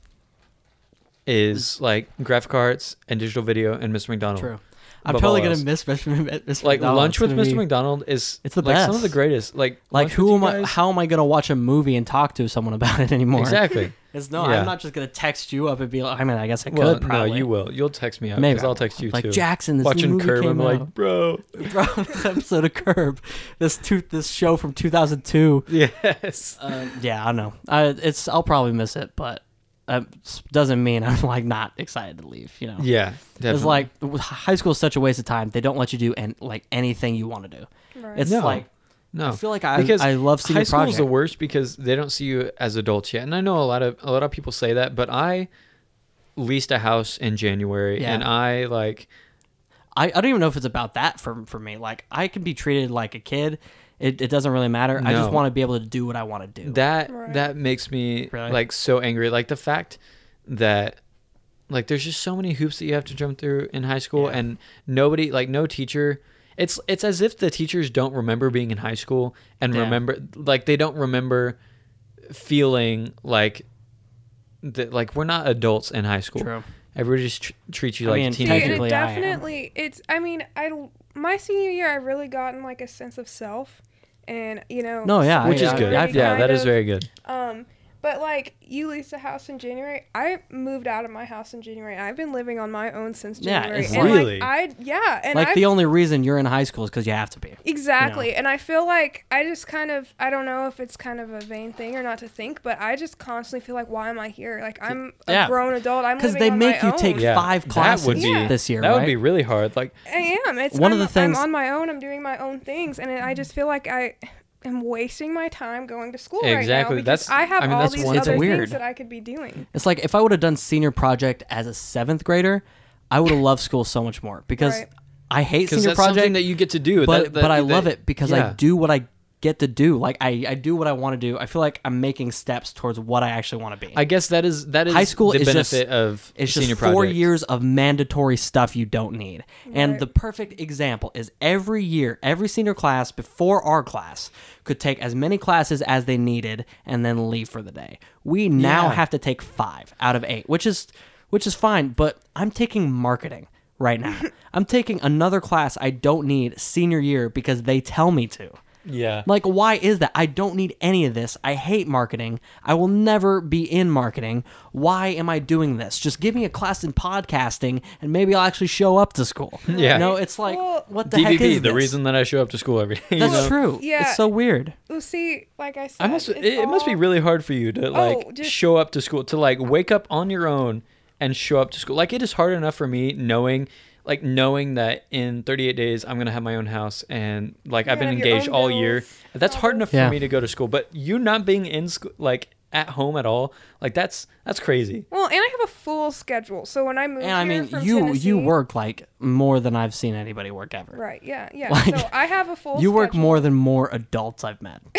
is like graphic arts and digital video and Mr. McDonald. True. I'm totally gonna else. miss Mr. Mr. Like McDonald. lunch with Mr. be- McDonald is It's the like some of the greatest. Like Like who am I? How am I gonna watch a movie and talk to someone about it anymore? exactly. It's no. Yeah. I'm not just gonna text you up and be like. I mean, I guess I could. Well, probably. no, you will. You'll text me up Maybe because I'll text you like too. Jackson. This Watching new movie Curb, came I'm out. like, bro. bro, this episode of Curb, this two, this show from 2002. Yes. Uh, yeah, I know. I, it's I'll probably miss it, but uh, doesn't mean I'm like not excited to leave. You know. Yeah, definitely. It's like high school is such a waste of time. They don't let you do and like anything you want to do. Right. It's No. like no. I feel like I because I love senior high school is the worst because they don't see you as adults yet. And I know a lot of a lot of people say that, but I leased a house in January, Yeah. and I like I, I don't even know if it's about that for for me. Like I can be treated like a kid. It, it doesn't really matter. I just want to be able to do what I want to do. that Right. that makes me Really? like so angry. Like the fact that like there's just so many hoops that you have to jump through in high school, Yeah. and nobody like no teacher. It's it's as if the teachers don't remember being in high school and Yeah. remember like they don't remember feeling like that like we're not adults in high school. True. Everybody just tr- treats you I like mean, See, teenagers. and technically it I am. definitely, it's. I mean, I my senior year, I really gotten like a sense of self, and you know. No, yeah, which I- is I- good. I yeah, kind that is of. very good. Um, but like you leased a house in January. I moved out of my house in January. I've been living on my own since Yeah, January. it's and Really? like I yeah, and like I the only reason you're in high school is because you have to be. exactly. And I feel like I just kind of I don't know if it's kind of a vain thing or not to think, but I just constantly feel like why am I here? Like I'm a Yeah. grown adult. I'm Because they on make my you take own. Yeah, five that classes would be- this year, That right? would be really hard. Like I am. It's One of I'm, the things- I'm on my own. I'm doing my own things, and I just feel like I am wasting my time going to school right now. Exactly. because That's- I have I mean, all that's these other weird. things that I could be doing. It's like if I would have done senior project as a seventh grader, I would have loved school so much more because Right. I hate senior that's project, something that you get to do. but That- that- but I love it because I do what I get to do. Like I, I do what I want to do. I feel like I'm making steps towards what I actually want to be. I guess that is that is High school the is just- benefit of it's senior just four projects. years of mandatory stuff you don't need. And Right. the perfect example is every year, every senior class before our class could take as many classes as they needed and then leave for the day. We now Yeah. have to take five out of eight, which is which is fine. But I'm taking marketing right now. I'm taking another class I don't need senior year because they tell me to. Yeah. Like, why is that? I don't need any of this. I hate marketing. I will never be in marketing. Why am I doing this? Just give me a class in podcasting and maybe I'll actually show up to school. Yeah. No, it's like, Well, what the heck DVP, is the this? reason that I show up to school every day. you That's know? true. Yeah. It's so weird. Well, see, like I said, I must. It, it's it must be really hard for you to oh, like Oh, just- show up to school to like wake up on your own and show up to school. Like it is hard enough for me knowing, like knowing that in 38 days I'm gonna have my own house and like I've been gonna have your engaged all bills, year. That's hard enough Yeah. for me to go to school. But you not being in school, like at home at all, like that's that's crazy. Well, and I have a full schedule, so when I moved And I mean, from you Tennessee, you work like more than I've seen anybody work ever. right? Yeah, yeah. Like, so I have a full. You work schedule. more than more adults I've met.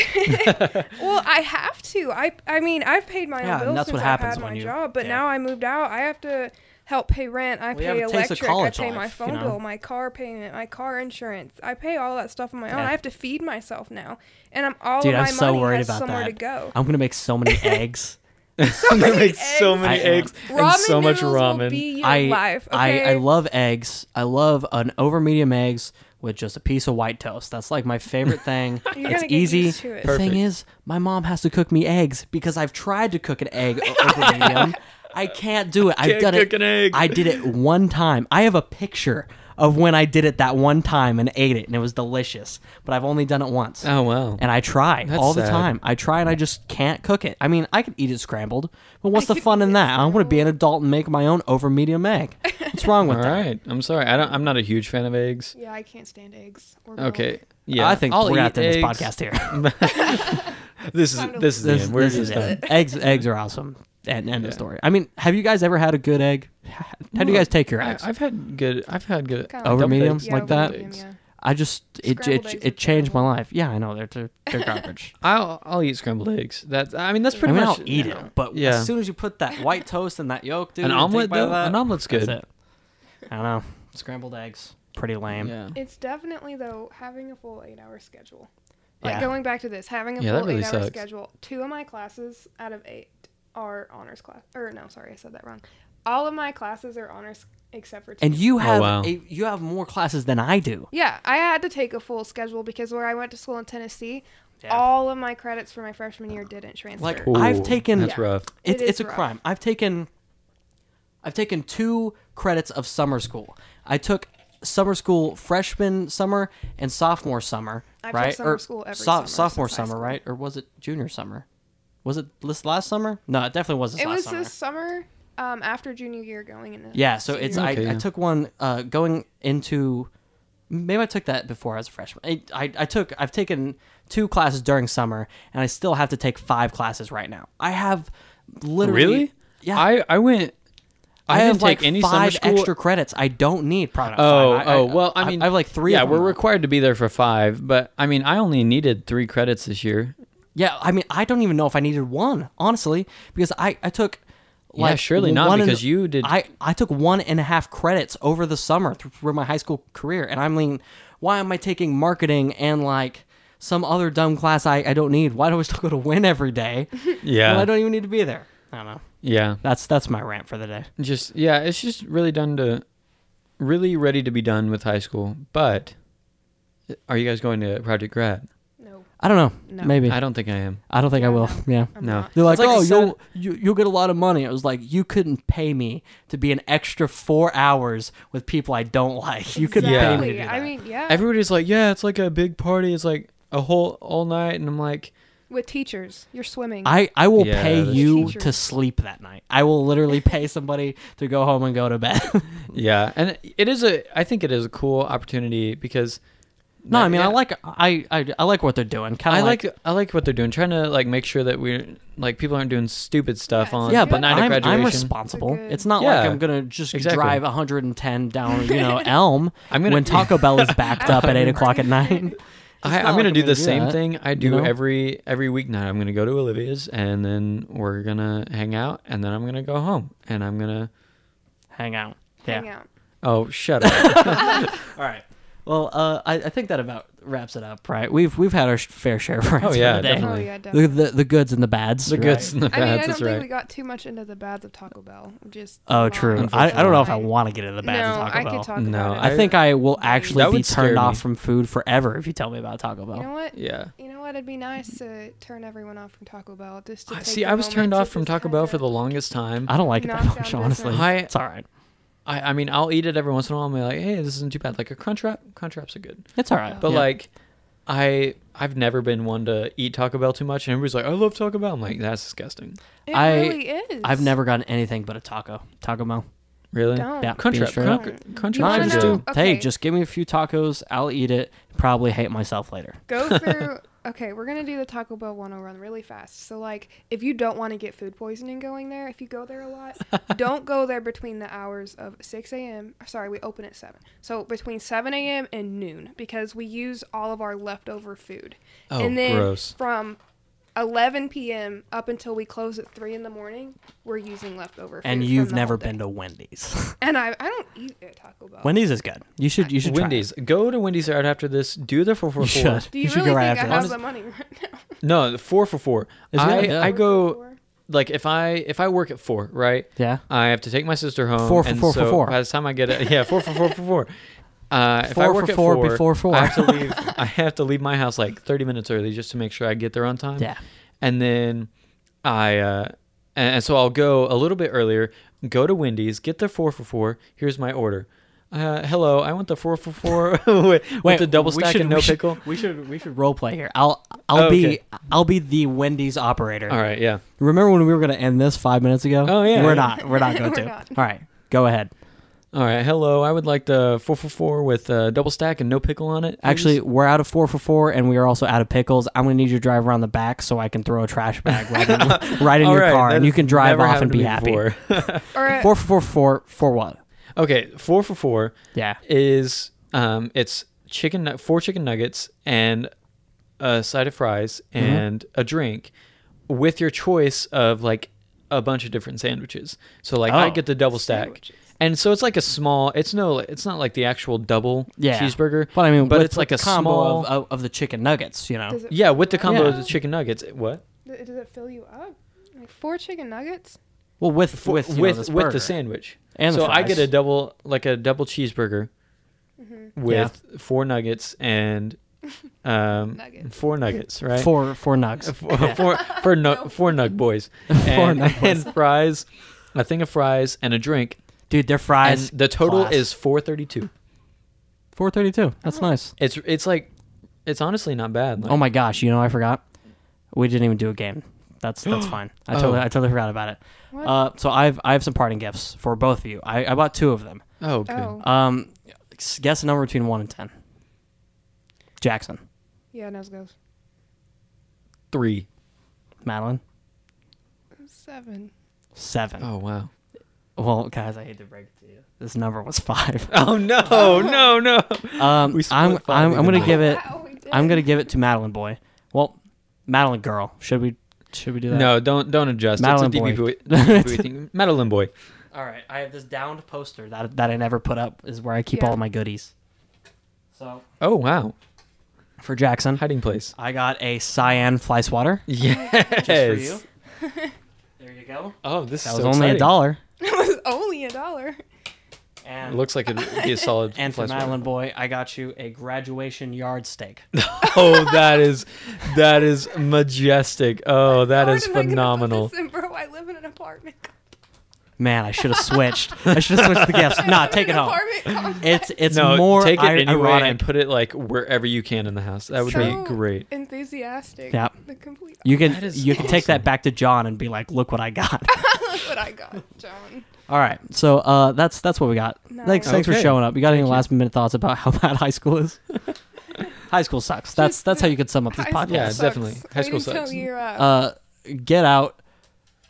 Well, I have to. I I mean, I've paid my own Yeah, and bills that's since what I've happens had when my you- job, but yeah. now I moved out. I have to help pay rent. I Well, you have pay a taste electric. I college pay my life, you phone know? bill, my car payment, my car insurance. I pay all that stuff on my own. Yeah. I have to feed myself now, and I'm all Dude, of my I'm so money worried has about somewhere that. to go. I'm gonna make so many eggs. I'm gonna make so many I am. eggs and Ramen so much noodles will ramen. be your I, life. I Okay? I love eggs. I love an over medium eggs with just a piece of white toast. That's like my favorite thing. You're it's gonna get easy. used to it. The thing is, my mom has to cook me eggs because I've tried to cook an egg over medium. I can't do it. I've Can't done cook it. an egg. I did it one time. I have a picture of when I did it that one time and ate it, and it was delicious. But I've only done it once. Oh wow. And I try That's all the sad. time. I try and I just can't cook it. I mean, I could eat it scrambled, but what's I the fun in that? I want to be an adult and make my own over medium egg. What's wrong with All that? right. I'm sorry. I don't. I'm not a huge fan of eggs. Yeah, I can't stand eggs. Or Okay. Yeah. I think I'll we're gonna have to end this podcast here. This is this is the this end. We're this just is done. it. eggs. Eggs are awesome. And end Yeah. the story. I mean, have you guys ever had a good egg? How do you guys take your eggs? I've had good. I've had good. Kinda Over like- medium? eggs. Yeah, like over that? medium, yeah. I just it Scrambled it, it changed my life. Yeah, I know they're they're, they're garbage. I'll I'll eat scrambled eggs. That I mean that's pretty I pretty mean, much. I'll eat yeah. it, but Yeah. as soon as you put that white toast and that yolk, dude, An and omelet a bite of though. that, An omelet's that's good. it. I don't know. Scrambled eggs, pretty lame. Yeah. It's definitely though having a full eight hour schedule. Like Yeah. going back to this, having a Yeah, full really eight hour schedule. Two of my classes out of eight are honors class. Or no, sorry, I said that wrong. All of my classes are honors except for two. And you oh, have Oh, wow. a, you have more classes than I do. yeah, I had to take a full schedule because where I went to school in Tennessee, Yeah. all of my credits for my freshman year didn't transfer. Like, Ooh, I've taken- That's Yeah. rough. It's It is it's a rough. crime. I've taken I've taken two credits of summer school. I took summer school freshman summer and sophomore summer, I've right? summer or school every so- summer sophomore summer, school. right? Or was it junior summer? Was it this last summer? No, it definitely was this it last was summer. this summer um, after junior year going into Yeah, so it's senior I, Okay, year. I took one uh, going into maybe I took that before I was a freshman. I, I I took I've taken two classes during summer and I still have to take five classes right now. I have literally Really? yeah. I I went. I, I, didn't have take like any summer five school. extra credits. I don't need Product not Oh, five. I- oh, I- well, I mean, I have like three. Yeah, of them we're now. required to be there for five, but I mean, I only needed three credits this year. Yeah, I mean, I don't even know if I needed one honestly because I I took. Yeah, surely not, one and- because you did- I I took one and a half credits over the summer through, my high school career, and I'm like, why am I taking marketing and like some other dumb class I, I don't need? Why do I still go to win every day? Yeah, when I don't even need to be there. I don't know. yeah. That's that's my rant for the day. Just yeah, it's just really done to, really ready to be done with high school. But uh, are you guys going to Project Grad? No, I don't know. No. Maybe I I, don't think I am. I don't think I will. Yeah. I'm No. not. They're like, It's like oh, a you'll you, you'll get a lot of money. I was like, you couldn't pay me to be an extra four hours with people I don't like. You couldn't Yeah. pay me to Exactly. do that. I mean, yeah. Everybody's like, yeah, it's like a big party. It's like a whole all night, and I'm like, with teachers, you're swimming. I, I will Yeah, pay that's you true. to sleep that night. I will literally pay somebody to go home and go to bed. yeah, and it is a. I think it is a cool opportunity because. No, I mean yeah, I like I, I I like what they're doing. Kind of I of like, I like what they're doing, trying to like make sure that we're like people aren't doing stupid stuff Yeah, on yeah, but night I'm, of graduation. I'm responsible. Good. It's not like I'm gonna just exactly. drive 110 down, you know, Elm I'm gonna when Taco Bell is backed up at eight o'clock at night. I, I'm, like gonna I'm do gonna the do same that, thing I do know? every every weeknight. I'm gonna go to Olivia's, and then we're gonna hang out, and then I'm gonna go home, and I'm gonna. Hang out. Yeah. Hang out. Oh, shut up! All right. Well, uh, I, I think that about wraps it up, right? We've we've had our sh- fair share of rants Oh, for yeah, the day. definitely. Oh yeah, The, definitely. the the goods and the bads. the right? goods and the bads. I mean, I don't That's think right. we got too much into the bads of Taco Bell. Just Oh, a true. I, I don't know if I want to get into the bads no, of Taco I Bell. could talk No, about it. I think I will actually That be would scare turned off me. from food forever if you tell me about Taco Bell. You know what? Yeah. You know what? It'd be nice to turn everyone off from Taco Bell. Just to I take see. a I was moment turned to off from just Taco Bell kinda- for the longest time. I don't like it that Knock much, down honestly. I- it's all right. I, I mean, I'll eat it every once in a while. and be like, hey, this isn't too bad. Like a crunch wrap. Crunch wraps are good. It's all right. But Yeah. like, I I've never been one to eat Taco Bell too much, and everybody's like, I love Taco Bell. I'm like, that's disgusting. It I- really is. I've never gotten anything but a taco. Taco Bell. Really? Don't. Yeah. Crunch being wrap. straight. Crunch, crunch wraps wanna are just know- good. do. Hey, okay. just give me a few tacos. I'll eat it. Probably hate myself later. Go through. okay, we're gonna do the Taco Bell 101 really fast. So like, if you don't want to get food poisoning going there, if you go there a lot, don't go there between the hours of 6 a.m. Sorry, we open at 7. So between 7 a.m. and noon because we use all of our leftover food. Oh, and then gross. from 11 p.m. up until we close at 3 in the morning, we're using leftover food. And you've the never been to Wendy's. And I, I don't eat at Taco Bell. Wendy's is good. You should you should try it. Wendy's. Go to Wendy's right after this. Do the four for You four. should. Do you, should really go right think I after have this. the money right now? No, the four for four. Is it? I, I go like if I if I work at four, right? Yeah. I have to take my sister home. Four for and four for so four. By the time I get it, yeah, four for four for four. Uh, if Four I for work at four four, before four. I have to leave. I have to leave my house like thirty minutes early just to make sure I get there on time. Yeah. and then I uh, and, and so I'll go a little bit earlier. Go to Wendy's, get the four for four. Here's my order. Uh, hello, I want the four for four with, with the double stack should- and no we should- pickle. We should we should role play here. I'll I'll Oh, be okay. I'll be the Wendy's operator. All right, yeah. Remember when we were gonna end this five minutes ago? Oh, yeah. We're not. We're not going We're to. not. All right. Go ahead. All right, hello. I would like the four for four with uh, double stack and no pickle on it. please. Actually, we're out of four for four, and we are also out of pickles. I'm gonna need you to drive around the back so I can throw a trash bag right in, right in All your right, car, that and you can drive never off and happened to be me happy. before. Or uh, Four for four for for what? okay, four for four Yeah. is um, it's chicken nu- four chicken nuggets and a side of fries Mm-hmm. and a drink with your choice of like a bunch of different sandwiches. So like I Oh, get the double stack. Sandwiches. And so it's like a small. It's no. It's not like the actual double Yeah. cheeseburger. But I mean, but with- it's with like a combo small. of, of, of the chicken nuggets. You know. does it yeah, fill with the you combo up? of the chicken nuggets. What? Does it fill you up? Like four chicken nuggets? Well, with For- with you know, with this with burger. the sandwich. And the so I get a double like a double cheeseburger Mm-hmm. with four nuggets and um Nuggets. four nuggets, right? four four nugs. four four for nu- four nug boys and, nug boys. and fries, a thing of fries and a drink. Dude, their fries. and the total class. is four thirty two. four thirty two. That's nice. It's it's like it's honestly not bad. Like, Oh my gosh! You know, I forgot. We didn't even do a game. That's that's fine. I totally Oh. I totally forgot about it. What? Uh, so I've I have some parting gifts for both of you. I, I bought two of them. oh, good. oh. Um, guess a number between one and ten. Jackson, yeah, nose goes. Three. Madeline, Seven. seven. Oh wow. Well, guys, I hate to break it to you. This number was five. Oh no no no. Um, We split I'm five I'm, I'm gonna give it. Wow, we did. I'm gonna give it to Madeline boy. Well, Madeline girl. Should we should we do that? No, don't don't adjust. Madeline it's a boy. DVP, DVP thing. Madeline boy. All right, I have this downed poster that that I never put up. Is where I keep Yeah. all my goodies. So Oh wow. for Jackson, Hiding place. I got a cyan fly swatter Yes. just for you. there you go. Oh, this That is was so only a exciting. dollar. it was only a dollar. And It looks like it'd be a solid. and for fly swatter. Boy, I got you a graduation yard stake. Oh, that is that is majestic. Oh, that Why is did I get phenomenal. this in, bro? I live in an apartment. Man, I should have switched. I should have switched the gifts. I Nah, take it home. It's it's no, more take it ir- anyway ironic. and put it like wherever you can in the house. That would so be great. Enthusiastic. Yeah. The complete. You can That is you can take that back to John and be like, look what I got. That's what I got, John. All right, so uh, that's that's what we got. Nice. Thanks, thanks for showing up. You got any Thank you. last minute thoughts about how bad high school is? high school sucks. That's that's how you could sum up this podcast. Yeah, definitely. High school sucks. Uh, Uh, get out.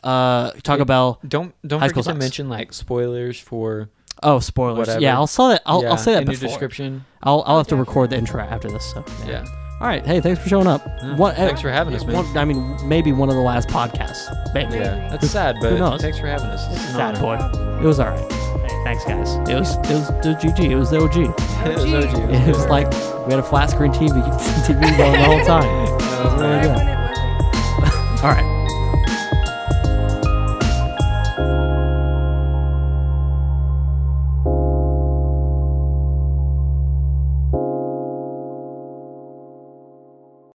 Uh, Taco Yeah. Bell. Don't don't High school forget to mention like spoilers for Oh, spoilers. Whatever. Yeah, I'll say that. I'll, yeah, I'll say that in before. your description. I'll I'll have to record the intro after this. So Yeah. All All right. Hey, thanks for showing up. Yeah, What- thanks for having us, man. One, I mean, maybe one of the last podcasts. Maybe. Yeah, that's sad, but knows? thanks for having us. It's Sad boy. It was all right. Hey, thanks, guys. It was it was the GG. It was the OG. It was OG. OG. It was like we had a flat screen TV, TV going the whole time. It was really good. when it wasn't. All right.